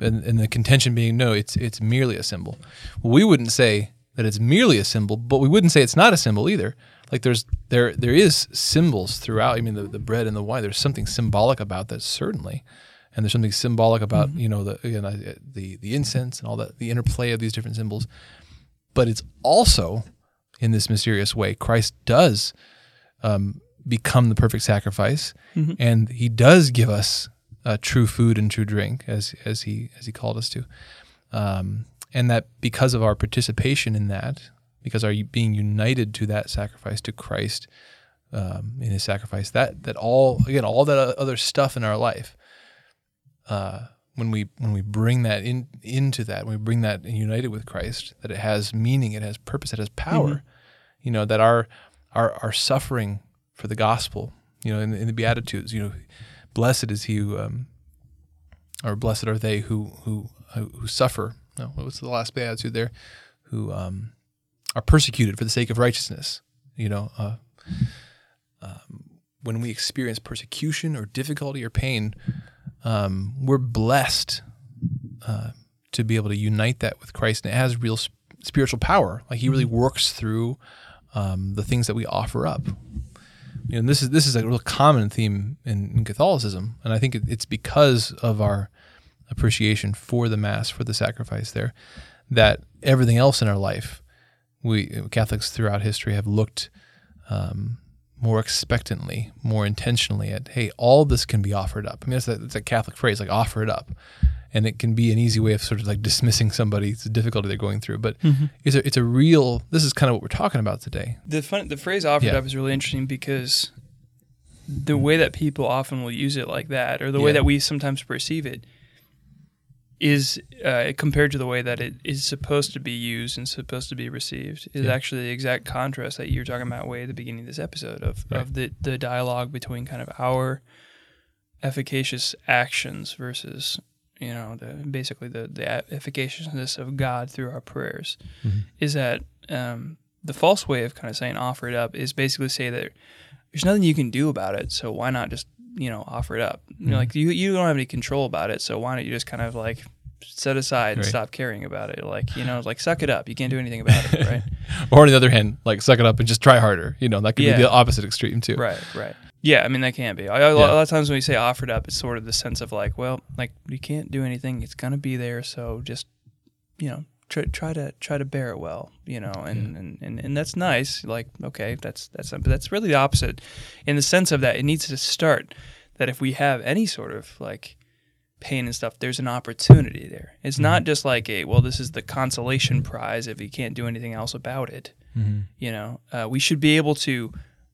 and, and the contention being no, it's it's merely a symbol. Well, we wouldn't say that it's merely a symbol, but we wouldn't say it's not a symbol either. Like there's there there is symbols throughout. I mean, the, the bread and the wine. There's something symbolic about that certainly, and there's something symbolic about mm-hmm. you know the again I- the the incense and all that the interplay of these different symbols. But it's also in this mysterious way. Christ does um, become the perfect sacrifice, and He does give us uh, true food and true drink as as He as He called us to. Um, and that because of our participation in that, because our being united to that sacrifice to Christ um, in His sacrifice, that that all again all that other stuff in our life, uh, when we when we bring that in into that, when we bring that united with Christ, that it has meaning, it has purpose, it has power. You know that our our our suffering for the gospel, you know, in, the- in the Beatitudes, you know, blessed is he who um, or blessed are they who who who, who suffer. No, what was the last beatitude there? Who um, are persecuted for the sake of righteousness. You know, uh, um, when we experience persecution or difficulty or pain, um, we're blessed uh, to be able to unite that with Christ, and it has real sp- spiritual power. Like He really works through um, the things that we offer up. You know, this is this is a real common theme in, in Catholicism, and I think it, it's because of our appreciation for the Mass, for the sacrifice there, that everything else in our life, we Catholics throughout history have looked um, more expectantly, more intentionally at, hey, all this can be offered up. I mean, that's a, that's a Catholic phrase, like offer it up. And it can be an easy way of sort of like dismissing somebody's difficulty they're going through. But it's, a, it's a real, this is kind of what we're talking about today. The fun, the phrase "offered Yeah. up" is really interesting because the way that people often will use it like that, or the way that we sometimes perceive it, is uh, compared to the way that it is supposed to be used and supposed to be received, is Yeah. actually the exact contrast that you were talking about way at the beginning of this episode of, Right. of the the dialogue between kind of our efficacious actions versus you know the basically the the efficaciousness of God through our prayers is that um, the false way of kind of saying offer it up is basically say that there's nothing you can do about it, so why not just you know offer it up? You know, like you you don't have any control about it, so why don't you just kind of like set aside and Right. stop caring about it? Like you know, like suck it up. You can't do anything about it, right? Or on the other hand, like suck it up and just try harder. You know, that could Yeah. be the opposite extreme too. Right, right. Yeah, I mean that can't be. I, a, lot, a lot of times when we say offered up, it's sort of the sense of like, well, like you can't do anything; it's gonna be there. So just, you know, try, try to try to bear it well, you know, and, and, and, and that's nice. Like, okay, that's that's but that's really the opposite, in the sense of that it needs to start that if we have any sort of like pain and stuff, there's an opportunity there. It's not just like a well, this is the consolation prize if you can't do anything else about it. You know, uh, we should be able to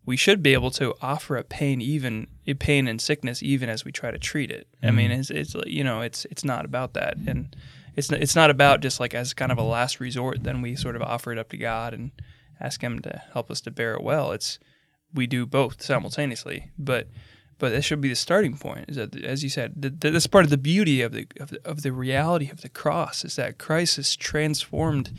we should be able to offer a pain even a pain and sickness even as we try to treat it. I mean, mm-hmm. it's, it's you know, it's it's not about that, and it's it's not about just like as kind of a last resort. Then we sort of offer it up to God and ask Him to help us to bear it well. It's we do both simultaneously, but but that should be the starting point. Is that as you said, th- th- that's part of the beauty of the of the, of the reality of the cross is that Christ has transformed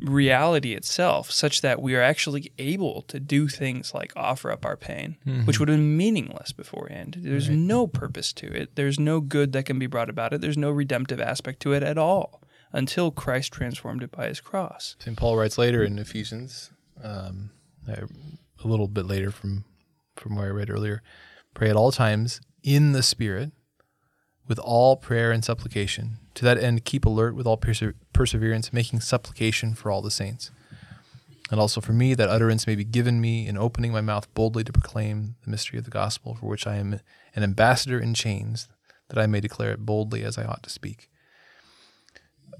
reality itself such that we are actually able to do things like offer up our pain, which would have been meaningless beforehand. There's no purpose to it. There's no good that can be brought about it. There's no redemptive aspect to it at all until Christ transformed it by his cross. St. Paul writes later in Ephesians, um, a little bit later from from where I read earlier, pray at all times in the Spirit, with all prayer and supplication. To that end, keep alert with all perse- perseverance, making supplication for all the saints. And also for me, that utterance may be given me in opening my mouth boldly to proclaim the mystery of the gospel, for which I am an ambassador in chains, that I may declare it boldly as I ought to speak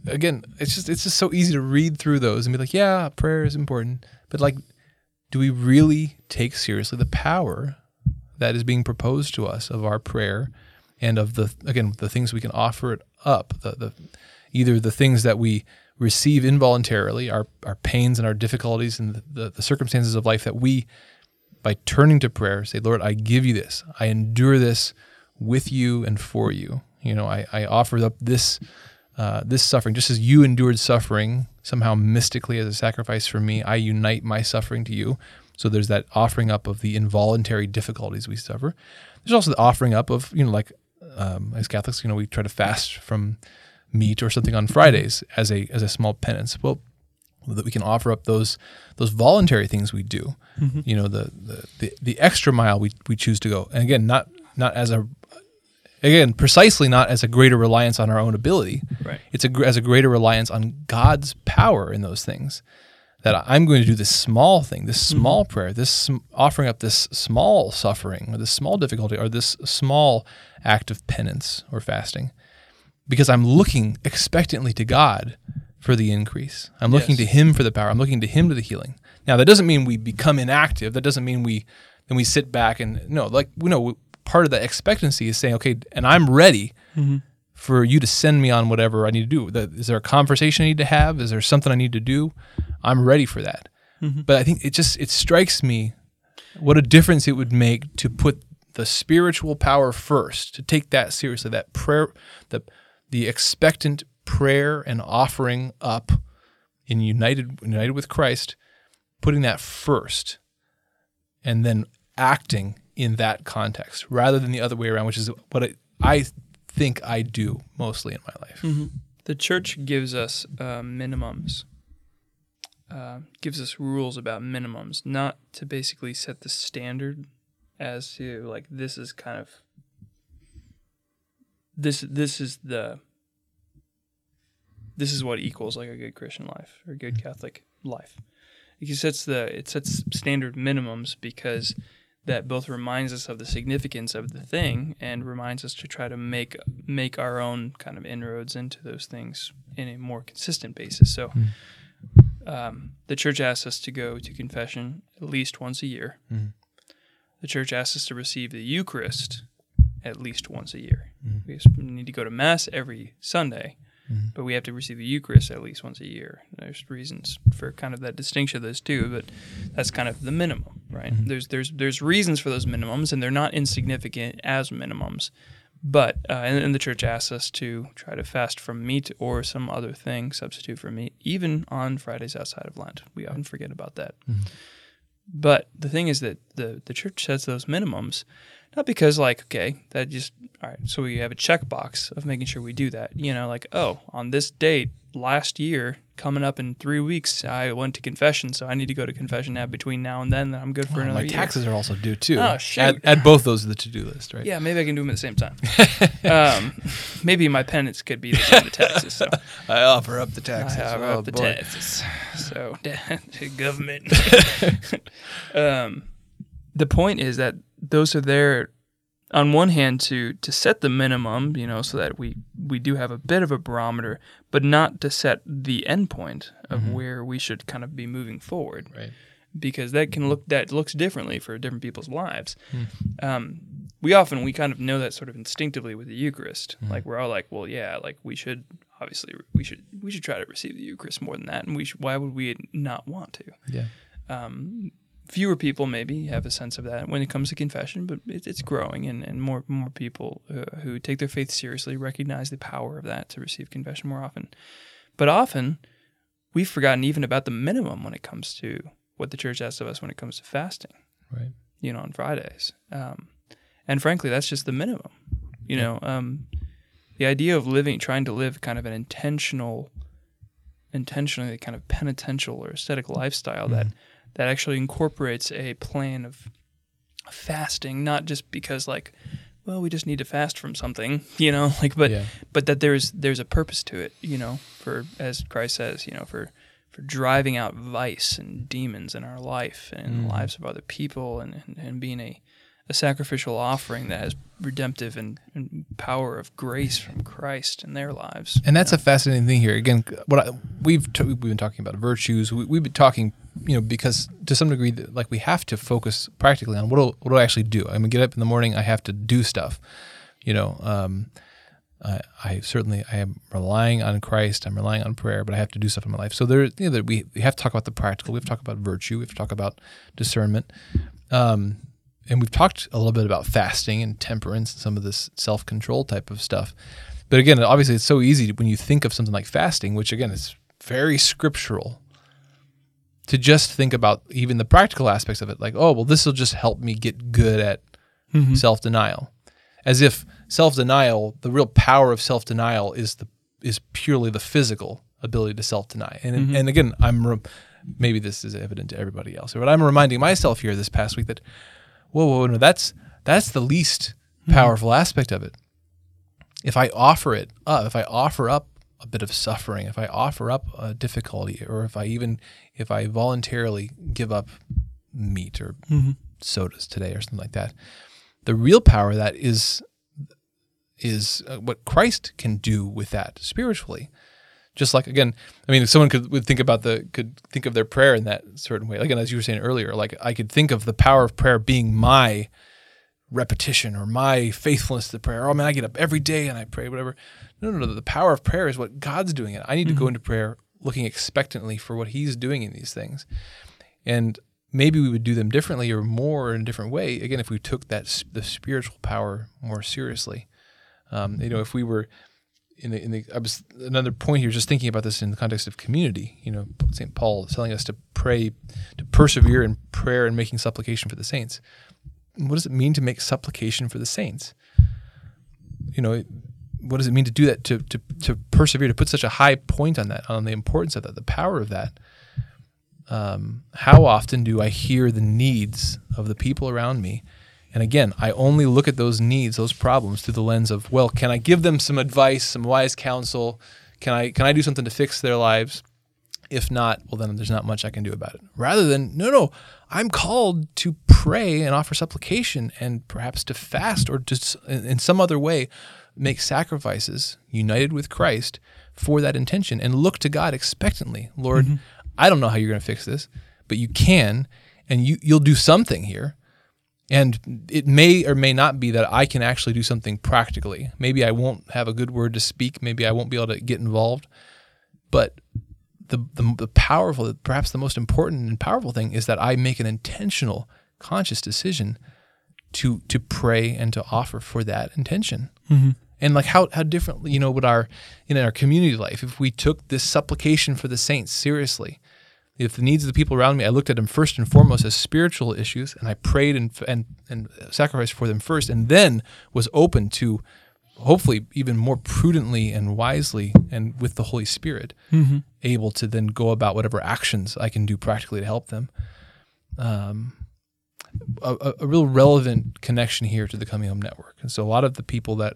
again, it's just it's just so easy to read through those and be like, yeah, prayer is important, but like, do we really take seriously the power that is being proposed to us of our prayer and of the again the things we can offer it up, the the either the things that we receive involuntarily, our our pains and our difficulties and the, the, the circumstances of life that we by turning to prayer, say, Lord, I give you this. I endure this with you and for you. You know, I, I offer up this uh, this suffering, just as you endured suffering somehow mystically as a sacrifice for me, I unite my suffering to you. So there's that offering up of the involuntary difficulties we suffer. There's also the offering up of, you know, like um, as Catholics, you know, we try to fast from meat or something on Fridays as a as a small penance. Well, that we can offer up those those voluntary things we do. Mm-hmm. You know, the, the the the extra mile we we choose to go. And again, not not as a again precisely not as a greater reliance on our own ability right it's a, as a greater reliance on god's power in those things that i'm going to do this small thing this mm-hmm. small mm-hmm. prayer this sm- offering up this small suffering or this small difficulty or this small act of penance or fasting because i'm looking expectantly to god for the increase i'm looking yes. to him for the power i'm looking to him to the healing now that doesn't mean we become inactive that doesn't mean we then we sit back and no like we know part of that expectancy is saying, okay, and I'm ready mm-hmm. For you to send me on whatever I need to do. Is there a conversation I need to have? Is there something I need to do? I'm ready for that. Mm-hmm. But I think it just it strikes me what a difference it would make to put the spiritual power first, to take that seriously, that prayer, the the expectant prayer and offering up in united united with Christ, putting that first, and then acting in that context rather than the other way around, which is what I, I think I do mostly in my life. Mm-hmm. The church gives us uh, minimums, uh, gives us rules about minimums, not to basically set the standard as to like this is kind of this this is the this is what equals like a good Christian life or a good. Catholic life. It sets the it sets standard minimums because that both reminds us of the significance of the thing and reminds us to try to make make our own kind of inroads into those things in a more consistent basis. So, mm um, the church asks us to go to confession at least once a year. mm The church asks us to receive the Eucharist at least once a year. mm We need to go to mass every Sunday Mm-hmm. But we have to receive the Eucharist at least once a year. There's reasons for kind of that distinction of those two, but that's kind of the minimum, right? Mm-hmm. There's there's there's reasons for those minimums, and they're not insignificant as minimums. But uh, and, and, the church asks us to try to fast from meat or some other thing, substitute for meat, even on Fridays outside of Lent. We often forget about that. Mm-hmm. But the thing is that the the church sets those minimums not because like, okay, that just all right, so we have a checkbox of making sure we do that. You know, like, oh, on this date last year, coming up in three weeks, I went to confession, so I need to go to confession now between now and then. Then I'm good for oh, another my year. taxes are also due too. Oh shit! Add, add both those to the to do list, right? Yeah, maybe I can do them at the same time. um, maybe my penance could be the, the taxes. So I offer up the taxes. I offer oh, up the boy. taxes. So government. um, the point is that those are there on one hand to to set the minimum, you know, so that we we do have a bit of a barometer, but not to set the endpoint of mm-hmm. where we should kind of be moving forward. Right. Because that can look that looks differently for different people's lives. Mm. Um, we often we kind of know that sort of instinctively with the Eucharist. Mm. Like we're all like, well, yeah, like we should obviously we should we should try to receive the Eucharist more than that, and we should, why would we not want to? Yeah. Um, fewer people maybe have a sense of that when it comes to confession, but it, it's growing, and, and more more people uh, who take their faith seriously recognize the power of that to receive confession more often. But often, we've forgotten even about the minimum when it comes to what the church asks of us when it comes to fasting. Right. You know, on Fridays, um, and frankly, that's just the minimum. You yeah. know, um, the idea of living, trying to live kind of an intentional, intentionally kind of penitential or ascetic lifestyle mm-hmm. that that actually incorporates a plan of fasting, not just because like, well, we just need to fast from something, you know, like, but yeah. but that there's there's a purpose to it, you know, for as Christ says, you know, for for driving out vice and demons in our life and in mm. the lives of other people, and, and, and being a a sacrificial offering that has redemptive and, and, power of grace from Christ in their lives. And that's know? a fascinating thing here. Again, what I, we've t- we've been talking about virtues. We, have been talking, you know, because to some degree, like we have to focus practically on what do, what do I actually do. I mean, get up in the morning, I have to do stuff. You know, um, I, I, certainly I am relying on Christ. I'm relying on prayer, but I have to do stuff in my life. So there, you know, we we have to talk about the practical. We have to talk about virtue. We have to talk about discernment. Um, and we've talked a little bit about fasting and temperance and some of this self control type of stuff. But again, obviously, it's so easy when you think of something like fasting, which again is very scriptural, to just think about even the practical aspects of it. Like, oh, well, this will just help me get good at Mm-hmm. self denial, as if self denial, the real power of self denial, is the is purely the physical ability to self deny. And Mm-hmm. and again, I'm re- maybe this is evident to everybody else, but I'm reminding myself here this past week that whoa, whoa, no, that's that's the least Mm-hmm. powerful aspect of it. If I offer it up, if I offer up a bit of suffering, if I offer up a difficulty, or if I even if I voluntarily give up meat or Mm-hmm. sodas today or something like that, the real power of that is is uh, what Christ can do with that spiritually. Just like again, I mean, if someone could would think about the could think of their prayer in that certain way. Again, as you were saying earlier, like I could think of the power of prayer being my repetition or my faithfulness to prayer. Oh man, I get up every day and I pray, whatever. No, no, no. The power of prayer is what God's doing it. I need to go into prayer looking expectantly for what He's doing in these things, and maybe we would do them differently or more in a different way. Again, if we took that the spiritual power more seriously, um, you know, if we were in the, in the I was another point here, just thinking about this in the context of community. You know, St. Paul is telling us to pray, to persevere in prayer and making supplication for the saints. What does it mean to make supplication for the saints? You know, what does it mean to do that? To to to persevere, to put such a high point on that, on the importance of that, the power of that. Um, how often do I hear the needs of the people around me? And again, I only look at those needs, those problems through the lens of, well, can I give them some advice, some wise counsel? Can I can I do something to fix their lives? If not, well then there's not much I can do about it. Rather than, no, no, I'm called to pray and offer supplication and perhaps to fast or just in in some other way make sacrifices united with Christ for that intention and look to God expectantly. Lord, mm-hmm. I don't know how you're going to fix this, but you can and you you'll do something here. And it may or may not be that I can actually do something practically. Maybe I won't have a good word to speak. Maybe I won't be able to get involved. But the, the, the powerful, perhaps the most important and powerful thing is that I make an intentional, conscious decision to to pray and to offer for that intention. Mm-hmm. And like how how differently you know would our in our community life if we took this supplication for the saints seriously, if the needs of the people around me, I looked at them first and foremost as spiritual issues, and I prayed and and and sacrificed for them first, and then was open to hopefully even more prudently and wisely and with the Holy Spirit, able to then go about whatever actions I can do practically to help them. Um, a- a real relevant connection here to the Coming Home Network, and so a lot of the people that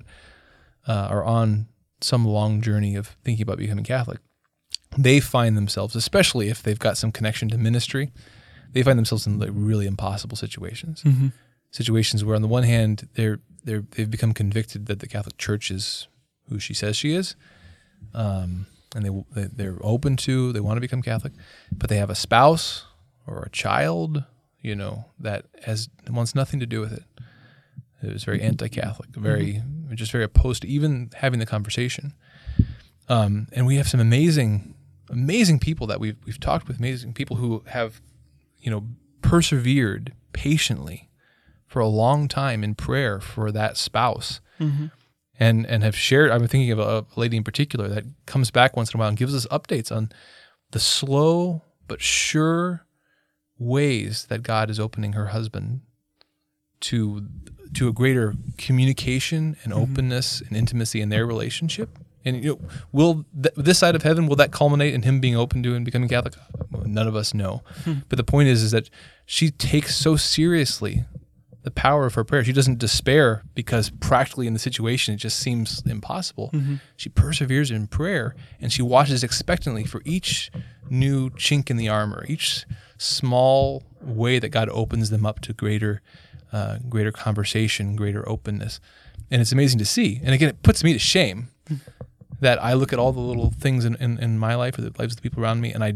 uh, are on some long journey of thinking about becoming Catholic, they find themselves, especially if they've got some connection to ministry, they find themselves in like really impossible situations. Situations where, on the one hand, they're they're they've become convicted that the Catholic Church is who she says she is, um, and they they- they're open to they want to become Catholic, but they have a spouse or a child, you know, that has wants nothing to do with it. It was very mm-hmm. anti-Catholic, mm-hmm. very just very opposed to even having the conversation. Um, and we have some amazing, amazing people that we've we've talked with, amazing people who have, you know, persevered patiently for a long time in prayer for that spouse, mm-hmm. and and have shared. I'm thinking of a lady in particular that comes back once in a while and gives us updates on the slow but sure ways that God is opening her husband to to a greater communication and mm-hmm. openness and intimacy in their relationship. And you know, will th- this side of heaven will that culminate in him being open to and becoming Catholic? None of us know. Hmm. But the point is, is that she takes so seriously the power of her prayer. She doesn't despair because practically in the situation it just seems impossible. Mm-hmm. She perseveres in prayer and she watches expectantly for each new chink in the armor, each small way that God opens them up to greater, uh, greater conversation, greater openness, and it's amazing to see. And again, it puts me to shame that I look at all the little things in, in, in my life or the lives of the people around me, and I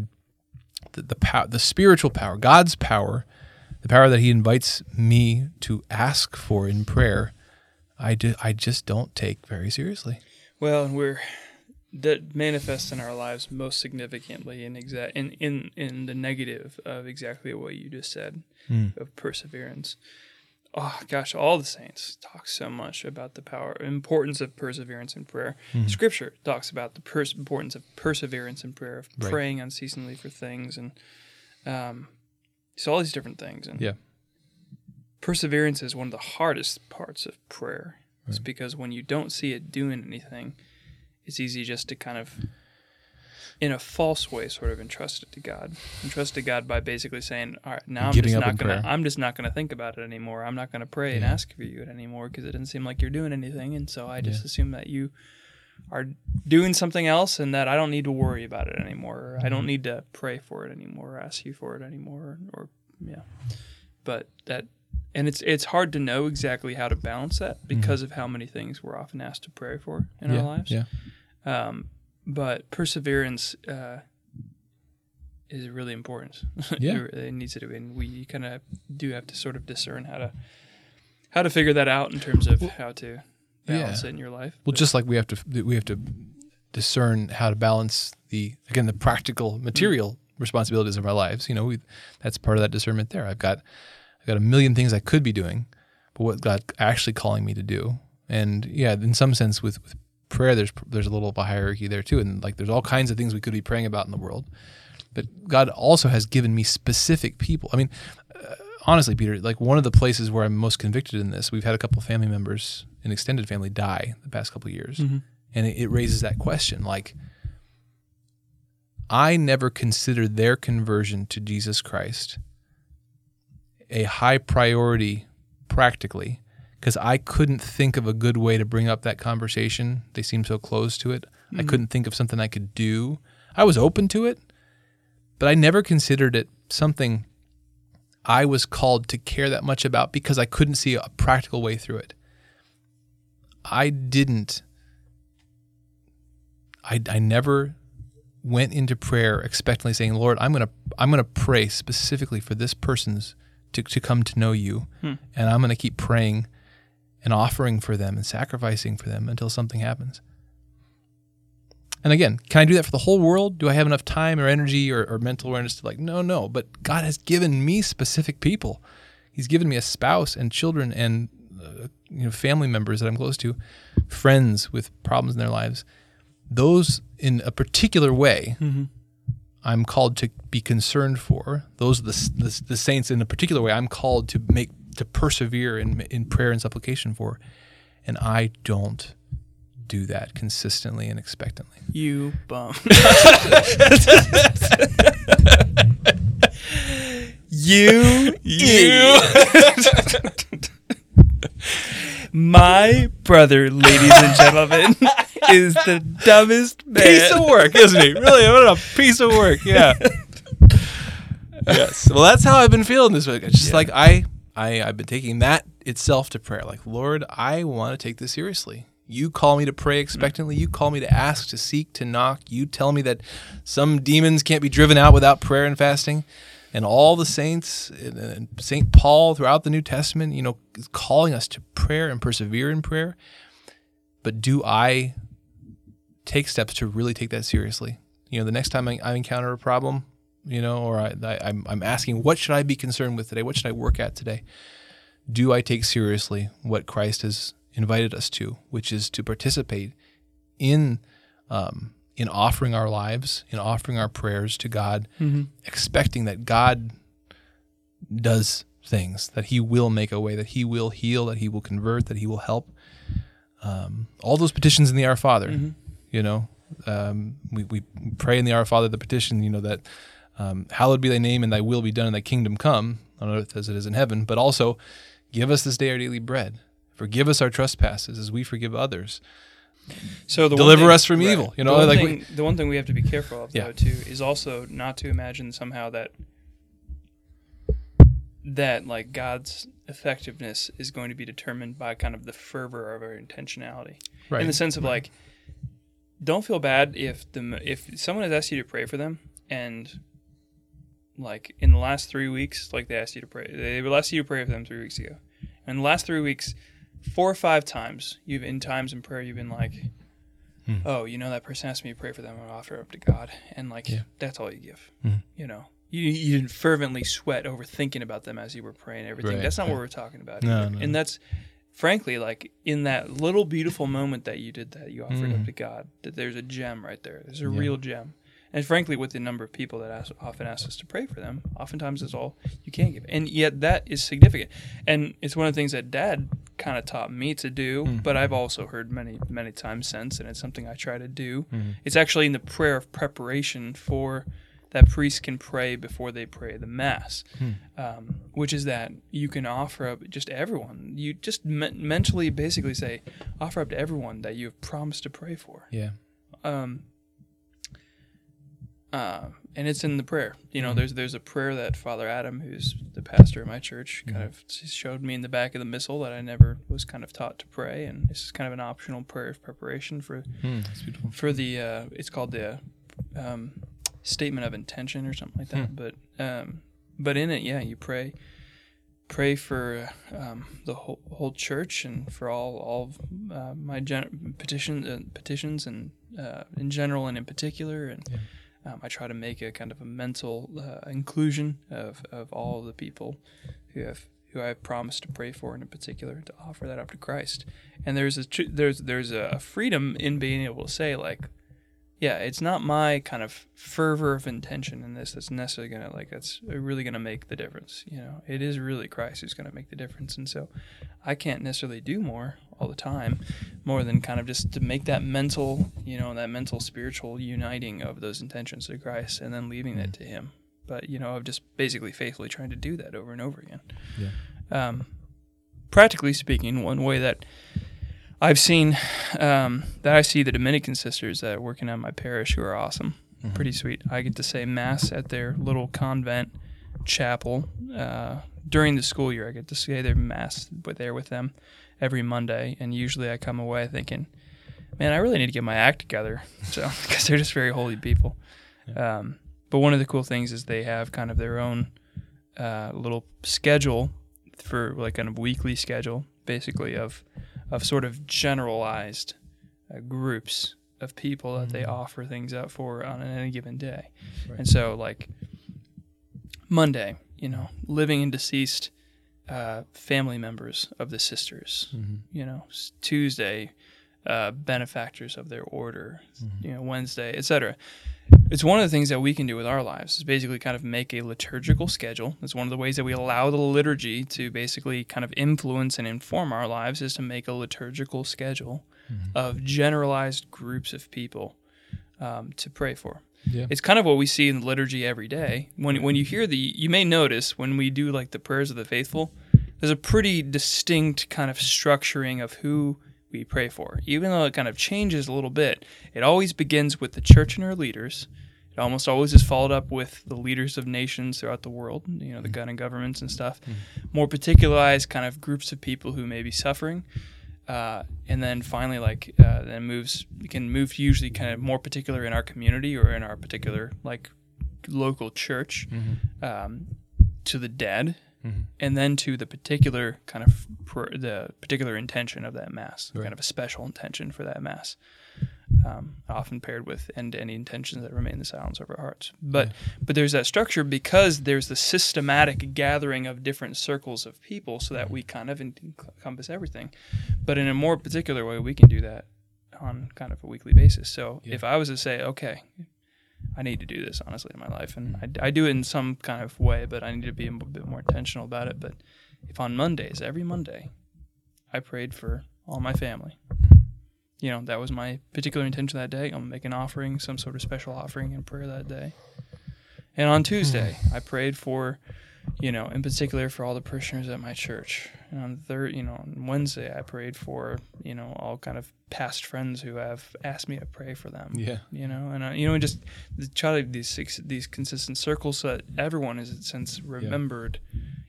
the the, pow- the spiritual power, God's power, the power that He invites me to ask for in prayer, I do, I just don't take very seriously. Well, and we're that manifests in our lives most significantly in exact in, in in the negative of exactly what you just said Mm. of perseverance. Oh gosh, all the saints talk so much about the power importance of perseverance in prayer. Mhm. Scripture talks about the pers- importance of perseverance in prayer, of Right. praying unceasingly for things, and um, so all these different things. And Yeah. perseverance is one of the hardest parts of prayer. It's because when you don't see it doing anything, it's easy just to kind of, in a false way, sort of entrusted to God. Entrusted to God by basically saying, "All right, now I'm just not gonna. prayer. I'm just not gonna think about it anymore. I'm not gonna pray and ask for you anymore because it doesn't seem like you're doing anything, and so I just Yeah. assume that you." Are doing something else, and that I don't need to worry about it anymore. I Mm-hmm. don't need to pray for it anymore, or ask you for it anymore, or yeah. But that and it's it's hard to know exactly how to balance that because of how many things we're often asked to pray for in Mm-hmm. yeah. our lives. Yeah. Um, but perseverance uh, is really important. Yeah. it, it needs to be, and we kind of do have to sort of discern how to how to figure that out in terms of how to balance yeah. it in your life. Well, But- just like we have to we have to discern how to balance the again the practical material responsibilities of our lives. You know, we, that's part of that discernment there. I've got I've got a million things I could be doing, but what God actually calling me to do. And yeah, in some sense, with, with prayer, there's there's a little of a hierarchy there too, and like there's all kinds of things we could be praying about in the world. But God also has given me specific people. I mean, uh, honestly, Peter, like one of the places where I'm most convicted in this, we've had a couple family members, an extended family, die the past couple of years, Mhm. and it, it raises that question. Like, I never considered their conversion to Jesus Christ a high priority practically because I couldn't think of a good way to bring up that conversation. They seemed so close to it. I couldn't think of something I could do. I was open to it, but I never considered it something I was called to care that much about because I couldn't see a practical way through it. I didn't. I, I never went into prayer expectantly saying, "Lord, I'm gonna I'm gonna pray specifically for this person's to, to come to know you, Hmm. and I'm gonna keep praying and offering for them and sacrificing for them until something happens." And again, can I do that for the whole world? Do I have enough time or energy or, or mental awareness to like, no, no. But God has given me specific people. He's given me a spouse and children and uh, you know family members that I'm close to, friends with problems in their lives. Those in a particular way, I'm called to be concerned for. Those are the, the, the saints in a particular way I'm called to make to persevere in in prayer and supplication for, and I don't do that consistently and expectantly. You bum. you you. My brother, ladies and gentlemen, is the dumbest man. piece of work, isn't he? Really, what a piece of work. Yeah. yes. Well, that's how I've been feeling this week. It's just Yeah. like I, I, I've been taking that itself to prayer. Like, Lord, I want to take this seriously. You call me to pray expectantly. You call me to ask, to seek, to knock. You tell me that some demons can't be driven out without prayer and fasting. And all the saints and- Saint Paul throughout the New Testament, you know, is calling us to prayer and persevere in prayer. But do I take steps to really take that seriously. You know, the next time I, I encounter a problem, you know, or I, I, I'm, I'm asking, what should I be concerned with today? What should I work at today? Do I take seriously what Christ has invited us to, which is to participate in um, in offering our lives, in offering our prayers to God, expecting that God does things, that He will make a way, that He will heal, that He will convert, that He will help. Um, all those petitions in the Our Father, you know, um, we, we pray in the Our Father the petition, you know, that um, hallowed be thy name and thy will be done and thy kingdom come on earth as it is in heaven, but also give us this day our daily bread. Forgive us our trespasses as we forgive others. So the Deliver thing- us from evil, you know, the one, like thing, the one thing we have to be careful of, Yeah. though, too, is also not to imagine somehow that that like God's effectiveness is going to be determined by kind of the fervor of our intentionality, Right. in the sense of like, don't feel bad if the if someone has asked you to pray for them and like in the last three weeks, like they asked you to pray, they asked you to pray for them three weeks ago, and the last three weeks, four or five times you've in times in prayer you've been like, Hmm. oh, you know that person asked me to pray for them, I'm offer up to God, and like Yeah. that's all you give. Mhm. You know, you you didn't fervently sweat over thinking about them as you were praying everything. Right, that's not what we're talking about. No, no. And that's frankly like in that little beautiful moment that you did that, you offered up Mhm. to God. That there's a gem right there. There's a Yeah. real gem. And frankly, with the number of people that ask, often ask us to pray for them, oftentimes it's all you can give. And yet that is significant. And it's one of the things that dad kind of taught me to do, Mm. but I've also heard many, many times since, and it's something I try to do. Mhm. It's actually in the prayer of preparation for that priests can pray before they pray the mass, Hmm. um, which is that you can offer up just everyone. You just me- mentally basically say, offer up to everyone that you have promised to pray for Yeah. um, uh, and it's in the prayer. You know, Mhm. there's there's a prayer that Father Adam, who's the pastor of my church, kind Mhm. of showed me in the back of the missal that I never was kind of taught to pray, and this is kind of an optional prayer of preparation for beautiful. for the. Uh, it's called the um, statement of intention or something like that. Hmm. But um, but in it, yeah, you pray. Pray for um, the whole, whole church and for all all of, uh, my gen- petition, uh, petitions and uh, in general and in particular. And um, I try to make a kind of a mental uh, inclusion of, of all the people who have who I've promised to pray for, and in particular to offer that up to Christ. And there's a there's there's a freedom in being able to say like, yeah, it's not my kind of fervor of intention in this that's necessarily gonna like that's really gonna make the difference. You know, it is really Christ who's gonna make the difference, and so I can't necessarily do more all the time, more than kind of just to make that mental, you know, that mental spiritual uniting of those intentions to Christ, and then leaving it to Him. But you know, of just basically faithfully trying to do that over and over again. Yeah. Um, practically speaking, one way that I've seen um, that I see the Dominican sisters that are working at my parish who are awesome, Mhm. pretty sweet. I get to say mass at their little convent chapel uh, during the school year. I get to say their mass with there with them every Monday, and usually I come away thinking, "Man, I really need to get my act together." So because they're just very holy people. Um, but one of the cool things is they have kind of their own uh, little schedule for like kind of weekly schedule, basically of of sort of generalized uh, groups of people that they Mhm. offer things out for on any given day. Right. And so, like Monday, you know, living and deceased uh, family members of the sisters. Mhm. You know, Tuesday, uh, benefactors of their order. Mhm. You know, Wednesday, etc. It's one of the things that we can do with our lives is basically kind of make a liturgical schedule. It's one of the ways that we allow the liturgy to basically kind of influence and inform our lives is to make a liturgical schedule Mhm. of generalized groups of people um, to pray for. Yeah. It's kind of what we see in the liturgy every day. When when you hear the, you may notice when we do like the prayers of the faithful, there's a pretty distinct kind of structuring of who we pray for. Even though it kind of changes a little bit, it always begins with the church and her leaders. It almost always is followed up with the leaders of nations throughout the world, you know, the gun and governments and stuff. More particularized kind of groups of people who may be suffering. Uh, and then finally, like, uh, then moves, we can move usually kind of more particular in our community or in our particular, like, local church Mhm. um, to the dead Mhm. and then to the particular kind of pr- the particular intention of that mass, Right. kind of a special intention for that mass, um, often paired with and any intentions that remain the silence of our hearts. But but there's that structure because there's the systematic gathering of different circles of people, so that we kind of en- encompass everything. But in a more particular way, we can do that on kind of a weekly basis. So Yeah. if I was to say, okay. I need to do this honestly in my life, and hmm. I, I do it in some kind of way, but I need to be a bit more intentional about it. But if on Mondays, every Monday, I prayed for all my family, hmm. you know, that was my particular intention that day. I'm gonna make an offering, some sort of special offering in prayer that day. And on hmm. Tuesday, I prayed for, you know, in particular for all the parishioners at my church. And on third, you know, on Wednesday, I prayed for, you know, all kind of past friends who have asked me to pray for them Yeah. you know, and uh, you know, just the- try to these six, these consistent circles so that everyone is in sense remembered,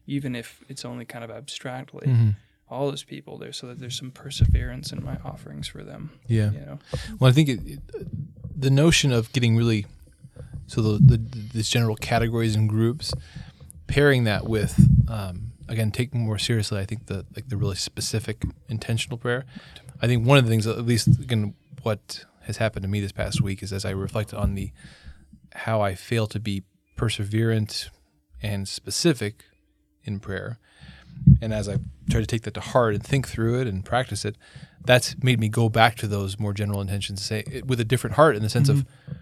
even if it's only kind of abstractly. Mhm. All those people there, so that there's some perseverance in my offerings for them. Yeah. You know, Well, I think it, it, the notion of getting really so the, the these general categories and groups, pairing that with um, again taking more seriously, I think the like the really specific intentional prayer. I think one of the things, at least again, what has happened to me this past week is as I reflected on the how I fail to be perseverant and specific in prayer. And as I try to take that to heart and think through it and practice it, that's made me go back to those more general intentions, say with a different heart, in the sense mm-hmm. of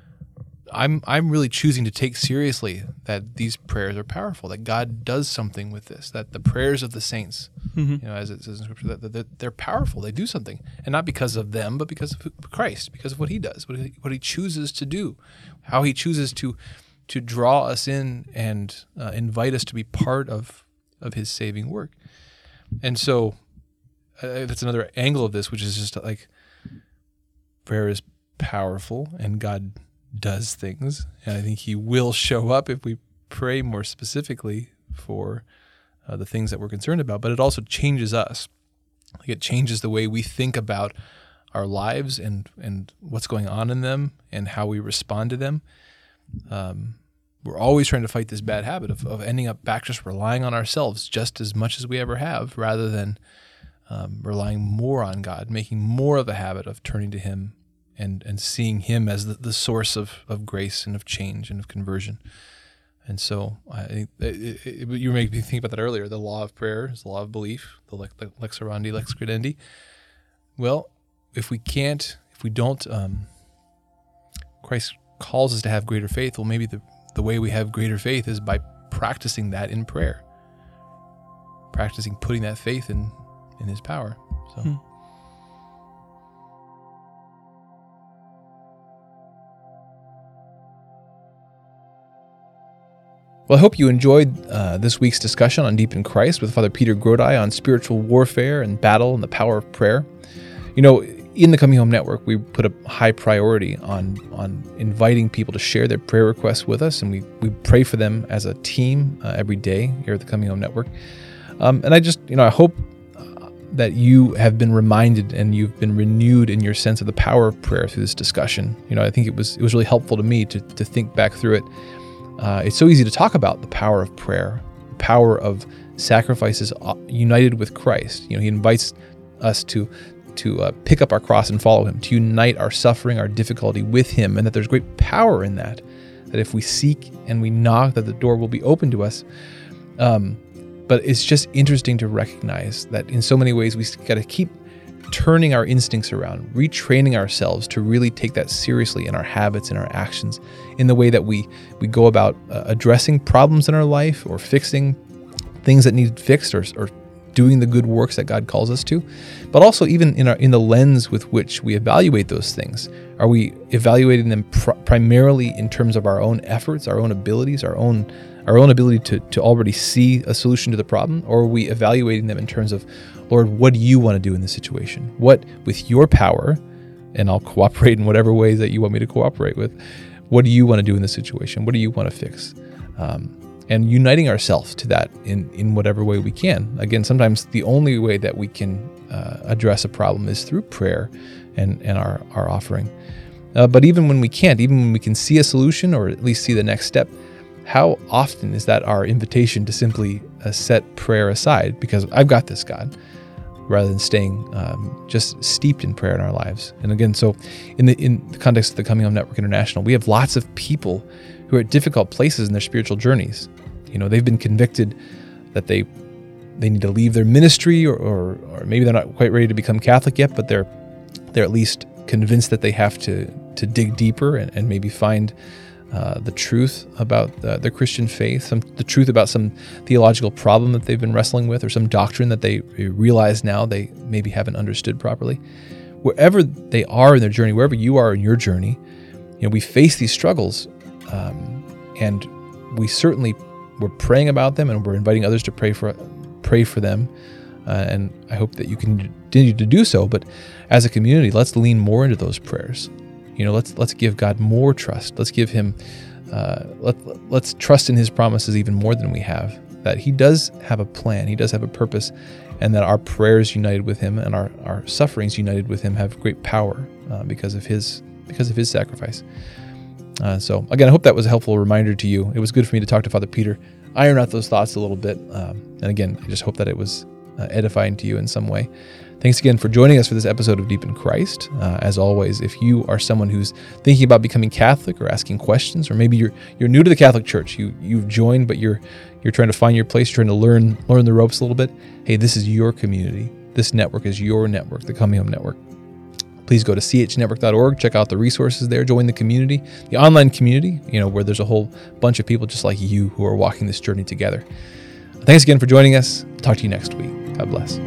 I'm I'm really choosing to take seriously that these prayers are powerful, that God does something with this, that the prayers of the saints, mm-hmm. you know, as it says in Scripture, that, that, they're powerful, they do something, and not because of them, but because of Christ, because of what He does, what He, what He chooses to do, how He chooses to to draw us in and uh, invite us to be part of of His saving work, and so uh, that's another angle of this, which is just like prayer is powerful, and God does things, and I think He will show up if we pray more specifically for uh, the things that we're concerned about. But it also changes us. Like it changes the way we think about our lives and and what's going on in them and how we respond to them. Um, we're always trying to fight this bad habit of, of ending up back just relying on ourselves just as much as we ever have, rather than um, relying more on God, making more of a habit of turning to Him and and seeing him as the, the source of, of grace and of change and of conversion. And so I it, it, you made me think about that earlier. The law of prayer is the law of belief, the lex orandi, lex credendi. Well, if we can't, if we don't, um, Christ calls us to have greater faith. Well, maybe the, the way we have greater faith is by practicing that in prayer, practicing putting that faith in in His power. So. Hmm. Well, I hope you enjoyed uh, this week's discussion on Deep in Christ with Father Peter Grodi on spiritual warfare and battle and the power of prayer. You know, in the Coming Home Network, we put a high priority on on inviting people to share their prayer requests with us, and we, we pray for them as a team uh, every day here at the Coming Home Network. Um, and I just, you know, I hope uh, that you have been reminded and you've been renewed in your sense of the power of prayer through this discussion. You know, I think it was it was really helpful to me to to think back through it uh, it's so easy to talk about the power of prayer, the power of sacrifices uh, united with Christ. You know, He invites us to to uh, pick up our cross and follow Him, to unite our suffering, our difficulty with Him, and that there's great power in that. That if we seek and we knock, that the door will be open to us. Um, but it's just interesting to recognize that in so many ways we got to keep turning our instincts around, retraining ourselves to really take that seriously in our habits and our actions, in the way that we we go about uh, addressing problems in our life or fixing things that need fixed or, or doing the good works that God calls us to, but also even in our in the lens with which we evaluate those things. Are we evaluating them pr- primarily in terms of our own efforts, our own abilities, our own our own ability to, to already see a solution to the problem, or are we evaluating them in terms of Lord, what do you want to do in this situation? What, with your power, and I'll cooperate in whatever ways that you want me to cooperate with, what do you want to do in this situation? What do you want to fix? Um, and uniting ourselves to that in, in whatever way we can. Again, sometimes the only way that we can uh, address a problem is through prayer and, and our, our offering. Uh, but even when we can't, even when we can see a solution or at least see the next step, how often is that our invitation to simply uh, set prayer aside because I've got this, God? Rather than staying um, just steeped in prayer in our lives. And again, so in the in the context of the Coming Home Network International, we have lots of people who are at difficult places in their spiritual journeys. You know, they've been convicted that they they need to leave their ministry, or, or, or maybe they're not quite ready to become Catholic yet, but they're they're at least convinced that they have to to dig deeper and, and maybe find uh, the truth about the, their Christian faith, some the truth about some theological problem that they've been wrestling with, or some doctrine that they realize now they maybe haven't understood properly. Wherever they are in their journey, wherever you are in your journey, you know we face these struggles, um, and we certainly we're praying about them, and we're inviting others to pray for pray for them. Uh, and I hope that you can continue to do so. But as a community, let's lean more into those prayers. You know, let's let's give God more trust. Let's give Him, uh, let let's trust in His promises even more than we have. That He does have a plan. He does have a purpose, and that our prayers united with Him and our our sufferings united with Him have great power uh, because of His because of His sacrifice. Uh, so again, I hope that was a helpful reminder to you. It was good for me to talk to Father Peter, iron out those thoughts a little bit, um, and again, I just hope that it was uh, edifying to you in some way. Thanks again for joining us for this episode of Deep in Christ. Uh, as always, if you are someone who's thinking about becoming Catholic or asking questions, or maybe you're you're new to the Catholic Church, you you've joined, but you're you're trying to find your place, trying to learn learn the ropes a little bit. Hey, this is your community. This network is your network, the Coming Home Network. Please go to chnetwork.org, check out the resources there, join the community, the online community, you know, where there's a whole bunch of people just like you who are walking this journey together. Thanks again for joining us. Talk to you next week. God bless.